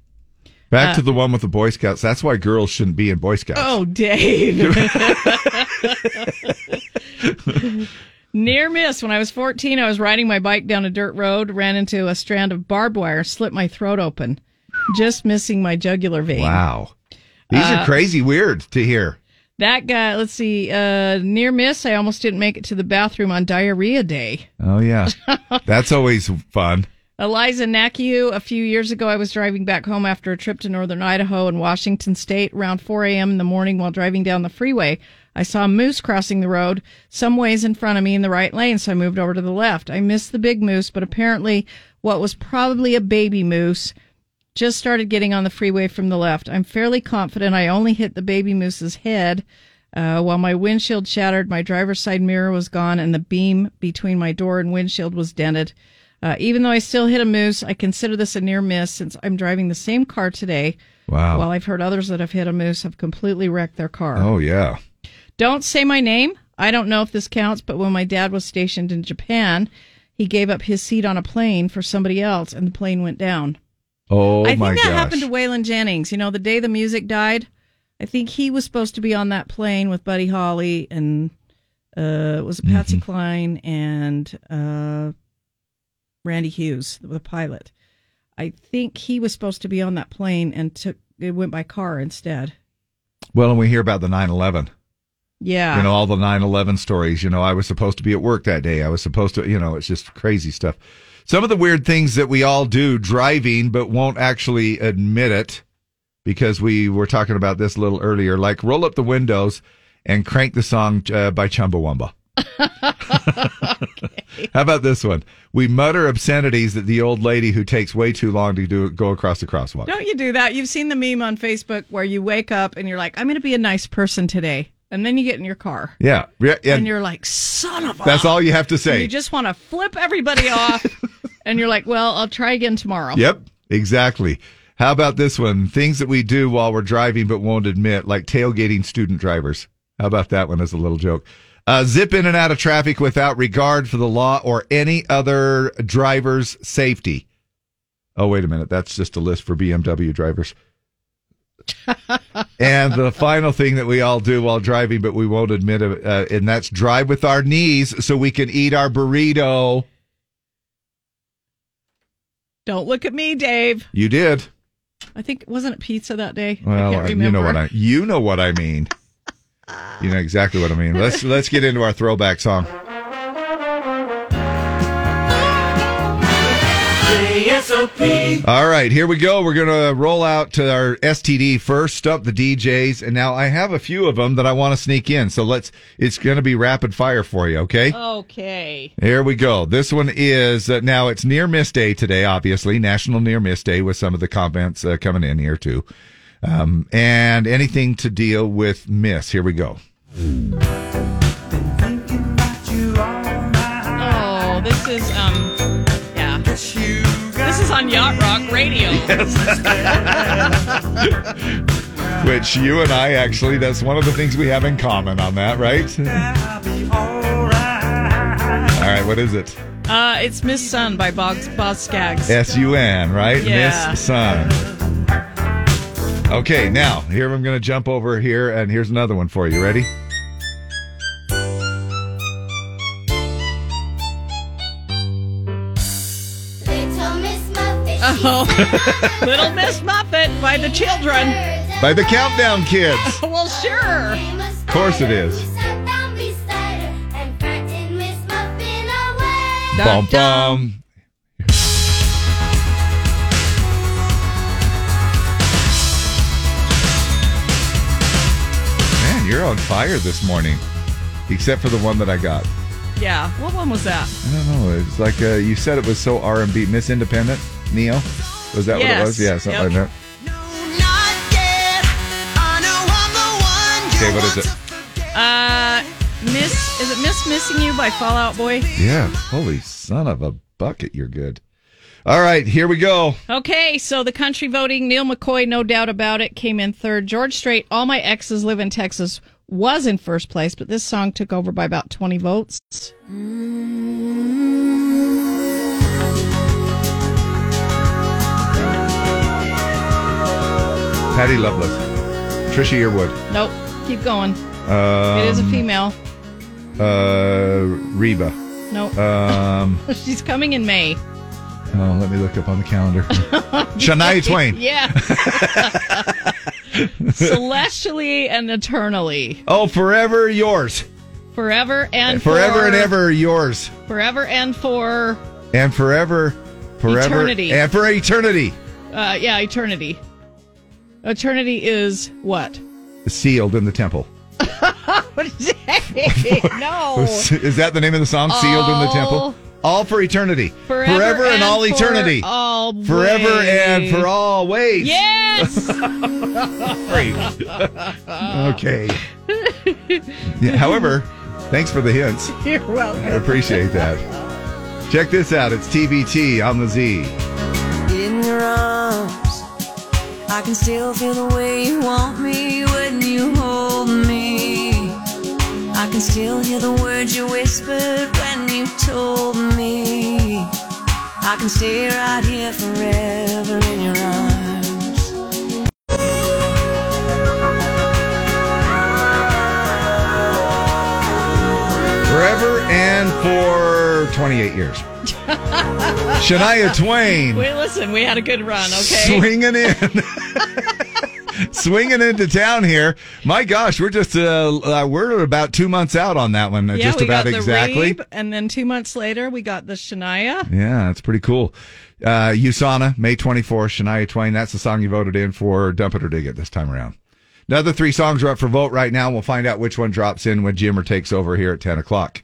Back Uh, to the one with the Boy Scouts. That's why girls shouldn't be in Boy Scouts. Oh, Dave. Near miss. When I was 14, I was riding my bike down a dirt road, ran into a strand of barbed wire, slit my throat open, just missing my jugular vein. Wow. These Uh, are crazy weird to hear. That guy, let's see, uh, near miss. I almost didn't make it to the bathroom on diarrhea day. Oh yeah. That's always fun. Eliza Nakiu, a few years ago, I was driving back home after a trip to northern Idaho and Washington State around 4 a.m. in the morning while driving down the freeway. I saw a moose crossing the road some ways in front of me in the right lane, so I moved over to the left. I missed the big moose, but apparently what was probably a baby moose just started getting on the freeway from the left. I'm fairly confident I only hit the baby moose's head. Uh, while my windshield shattered, my driver's side mirror was gone, and the beam between my door and windshield was dented. Uh, even though I still hit a moose, I consider this a near miss since I'm driving the same car today. Wow. While I've heard others that have hit a moose have completely wrecked their car. Oh yeah. Don't say my name. I don't know if this counts, but when my dad was stationed in Japan, he gave up his seat on a plane for somebody else, and the plane went down. Oh I think that gosh. happened to Waylon Jennings. You know, the day the music died, I think he was supposed to be on that plane with Buddy Holly and uh, was it Patsy Mm-hmm. Cline and uh, Randy Hughes, the pilot. I think he was supposed to be on that plane and took it went by car instead. well, and we hear about the 9/11. Yeah, You know all the 9/11 stories. You know, I was supposed to be at work that day. I was supposed to. You know, it's just crazy stuff. Some of the weird things that we all do driving, but won't actually admit it because we were talking about this a little earlier. Like roll up the windows and crank the song uh, by Chumbawamba. How about this one? We mutter obscenities at the old lady who takes way too long to do go across the crosswalk. Don't you do that? You've seen the meme on Facebook where you wake up and you're like, I'm going to be a nice person today. And then you get in your car Yeah, yeah, and, and you're like, son of a. that's all you have to And say. you just want to flip everybody off. and you're like, well, I'll try again tomorrow. Yep, exactly. How about this one? Things that we do while we're driving but won't admit, like tailgating student drivers. How about that one as a little joke? Uh, zip in and out of traffic without regard for the law or any other driver's safety. Oh, wait a minute. That's just a list for BMW drivers. and the final thing that we all do while driving, but we won't admit it, uh, and that's drive with our knees so we can eat our burrito. Don't look at me, Dave. You did. I think, wasn't it pizza that day? I Well, can't remember. you know what I you know what I mean. You know exactly what I mean. Let's let's get into our throwback song. All right, here we go. We're gonna roll out to our STD first. up, the DJs, and now I have a few of them that I want to sneak in. So let's. It's gonna be rapid fire for you. Okay. Okay. Here we go. This one is uh, now it's near miss day today, obviously National Near Miss Day with some of the comments uh, coming in here too. Um, and anything to deal with Miss. Here we go. Oh, this is um. On Yacht Rock Radio. Yes. Which you and I actually, that's one of the things we have in common on that, right? All right, what is it? Uh, it's Miss Sun by Boz, Boz Scaggs. S U N, right? Yeah. Miss Sun. Okay, now here I'm going to jump over here, and here's another one for you. Ready? Oh, Little Miss Muffet by the children. By the Countdown Kids. well, sure. Of course it is. Bum bum. Man, you're on fire this morning. Except for the one that I got. Yeah. What one was that? I don't know. It's like uh, you said it was so R and B. Miss Independent, Ne-Yo. Was that what it was? Yeah, something Yep. like that. Okay, what is it? Uh, Miss, is it Miss Missing You by Fall Out Boy? Yeah. Holy son of a bucket, you're good. All right, here we go. Okay, so the country voting, Neal McCoy, no doubt about it, came in third. George Strait, All My Exes Live in Texas, was in first place, but this song took over by about 20 votes. Patty Loveless, Trisha Yearwood. Nope, keep going. Um, it is a female. Uh, Reba. Nope. Um, She's coming in May. oh, let me look up on the calendar. Shania Twain. Yeah. Celestially and eternally. Oh, forever yours. Forever and forever for, and ever yours. Forever and for, And forever, forever, Eternity. and for eternity. uh, yeah, eternity. Eternity is what? Sealed in the temple. what is it? no. Is that the name of the song? Sealed in the temple. All- All for eternity. Forever and, and all for eternity. all Forever and for all ways. Yes. Okay. Yeah, however, thanks for the hints. You're welcome. I appreciate that. Check this out. It's TBT on the Z. I can still feel the way you want me when you hold me. I can still hear the words you whispered when you told me. I can stay right here forever in your arms. Forever and for 28 years. Shania Twain. Wait, listen, we had a good run, okay? Swinging in. Swinging into town here. My gosh, we're just uh, uh we're about 2 months out on that one. uh, yeah, just we about exactly. And then two months later, we got the Shania. Yeah, that's pretty cool. Uh, USANA, May 24th, Shania Twain. That's the song you voted in for Dump It or Dig It this time around. Another three songs are up for vote right now. We'll find out which one drops in when Jimmer takes over here at 10 o'clock.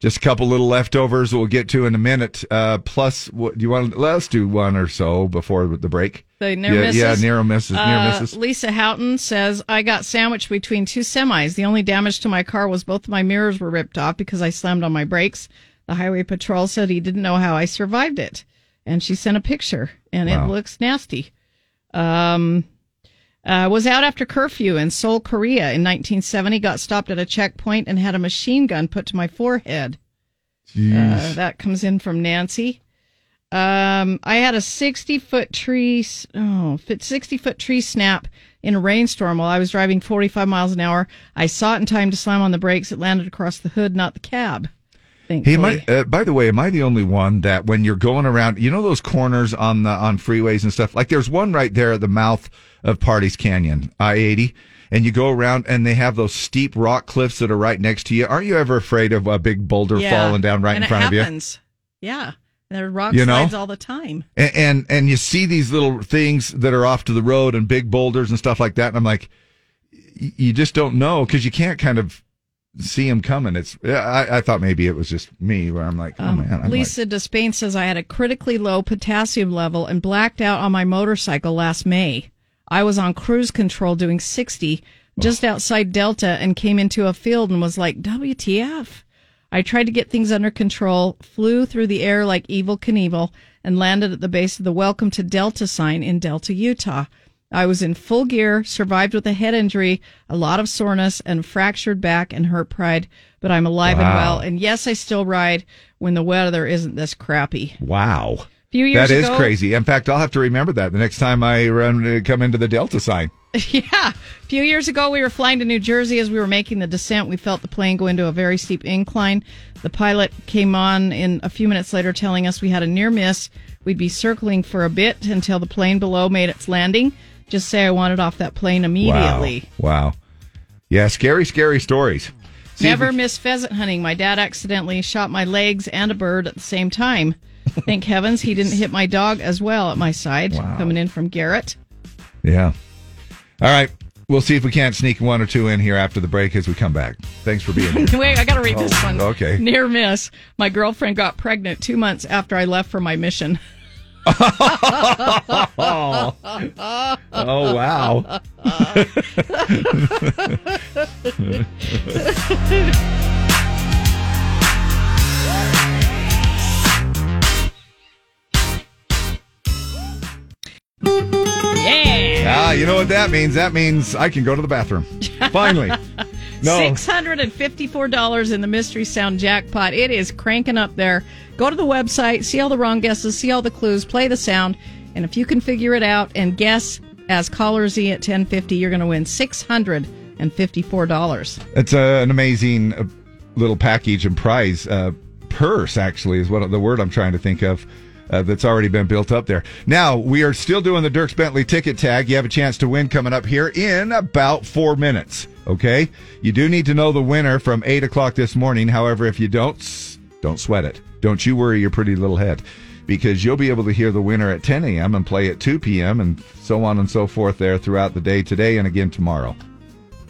Just a couple little leftovers we'll get to in a minute. Uh, plus, what, do you want? Let's do one or so before the break. The near yeah, misses. yeah, near misses, near Uh, misses. Lisa Houghton says, I got sandwiched between two semis. The only damage to my car was both my mirrors were ripped off because I slammed on my brakes. The highway patrol said he didn't know how I survived it. And she sent a picture, and Wow. it looks nasty. Um, uh, was out after curfew in Seoul, Korea in 1970. Got stopped at a checkpoint and had a machine gun put to my forehead. Uh, that comes in from Nancy. Um, I had a 60 foot tree, oh, fit- 60 foot tree snap in a rainstorm while I was driving 45 miles an hour. I saw it in time to slam on the brakes. It landed across the hood, not the cab. Thankfully. He might. Uh, by the way, am I the only one that when you're going around, you know those corners on the on freeways and stuff? Like there's one right there at the mouth of Parley's Canyon, I-80, and you go around and they have those steep rock cliffs that are right next to you. Aren't you ever afraid of a big boulder Yeah. falling down right and in front it of you? happens. Yeah. There are rock You know? slides all the time. And, and and you see these little things that are off to the road and big boulders and stuff like that, and I'm like, y- you just don't know because you can't kind of see him coming. It's yeah, I, I thought maybe it was just me where I'm like, oh Um, man, I'm like, Lisa Despain says I had a critically low potassium level and blacked out on my motorcycle last May. I was on cruise control doing 60 just outside Delta and came into a field and was like, WTF? I tried to get things under control, flew through the air like Evel Knievel, and landed at the base of the Welcome to Delta sign in Delta, Utah. I was in full gear, survived with a head injury, a lot of soreness, and fractured back and hurt pride, but I'm alive and well. And yes, I still ride when the weather isn't this crappy. Wow. few years That is ago- crazy. In fact, I'll have to remember that the next time I run uh, come into the Delta sign. yeah. A few years ago, we were flying to New Jersey. As we were making the descent, we felt the plane go into a very steep incline. The pilot came on in a few minutes later telling us we had a near miss. We'd be circling for a bit until the plane below made its landing. Just say I wanted off that plane immediately. Wow. Wow. Yeah, scary, scary stories. See Never we- miss pheasant hunting. My dad accidentally shot my legs and a bird at the same time. Thank heavens he didn't hit my dog as well at my side, coming in from Garrett. Yeah. All right. We'll see if we can't sneak one or two in here after the break as we come back. Thanks for being here. Wait, I got to read this Oh, one. okay. Near miss. My girlfriend got pregnant two months after I left for my mission. Oh, wow. yeah. Ah, you know what that means? That means I can go to the bathroom. Finally. No. $654 in the Mystery Sound jackpot. It is cranking up there. Go to the website, see all the wrong guesses, see all the clues, play the sound, and if you can figure it out and guess as caller Z at 1050, you're going to win $654. It's uh, an amazing uh, little package and prize. Uh, purse, actually, is what the word I'm trying to think of. Uh, that's already been built up there. Now we are still doing the Dierks Bentley ticket tag. You have a chance to win coming up here in about four minutes. Okay, you do need to know the winner from eight o'clock this morning. However, if you don't, don't sweat it. Don't you worry your pretty little head, because you'll be able to hear the winner at 10 a.m. and play at 2 p.m. and so on and so forth there throughout the day today and again tomorrow.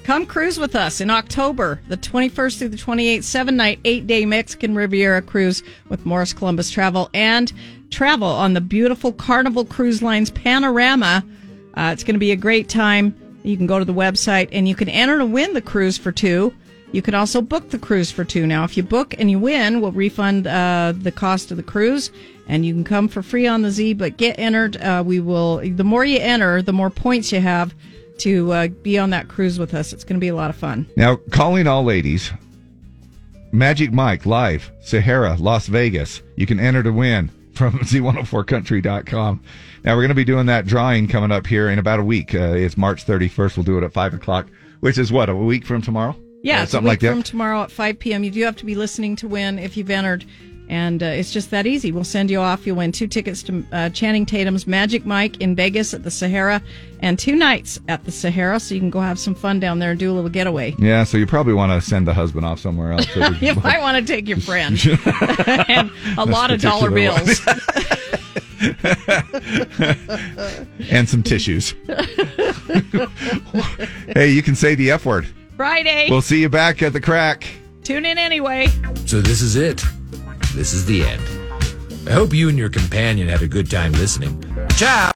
Come cruise with us in October, the 21st through the 28th, seven night, eight day Mexican Riviera cruise with Morris Columbus Travel and travel on the beautiful Carnival Cruise Lines Panorama. Uh, it's going to be a great time. You can go to the website and you can enter to win the cruise for two. You can also book the cruise for two. Now, if you book and you win, we'll refund uh, the cost of the cruise, and you can come for free on the Z. But get entered. Uh, we will. The more you enter, the more points you have to uh, be on that cruise with us. It's going to be a lot of fun. Now, calling all ladies, Magic Mike live, Sahara, Las Vegas. You can enter to win from Z104country.com. Now, we're going to be doing that drawing coming up here in about a week. Uh, it's March 31st. We'll do it at 5 o'clock, which is what, a week from tomorrow? Yeah, Uh, something like that. from tomorrow at 5 p.m. You do have to be listening to win if you've entered. And uh, it's just that easy. We'll send you off. You'll win two tickets to uh, Channing Tatum's Magic Mike in Vegas at the Sahara and two nights at the Sahara. So you can go have some fun down there and do a little getaway. Yeah, so you probably want to send the husband off somewhere else. you might want to take your friend and a lot of dollar bills. and some tissues. hey, you can say the F word. Friday. We'll see you back at the crack. Tune in anyway. So this is it. This is the end. I hope you and your companion had a good time listening. Ciao.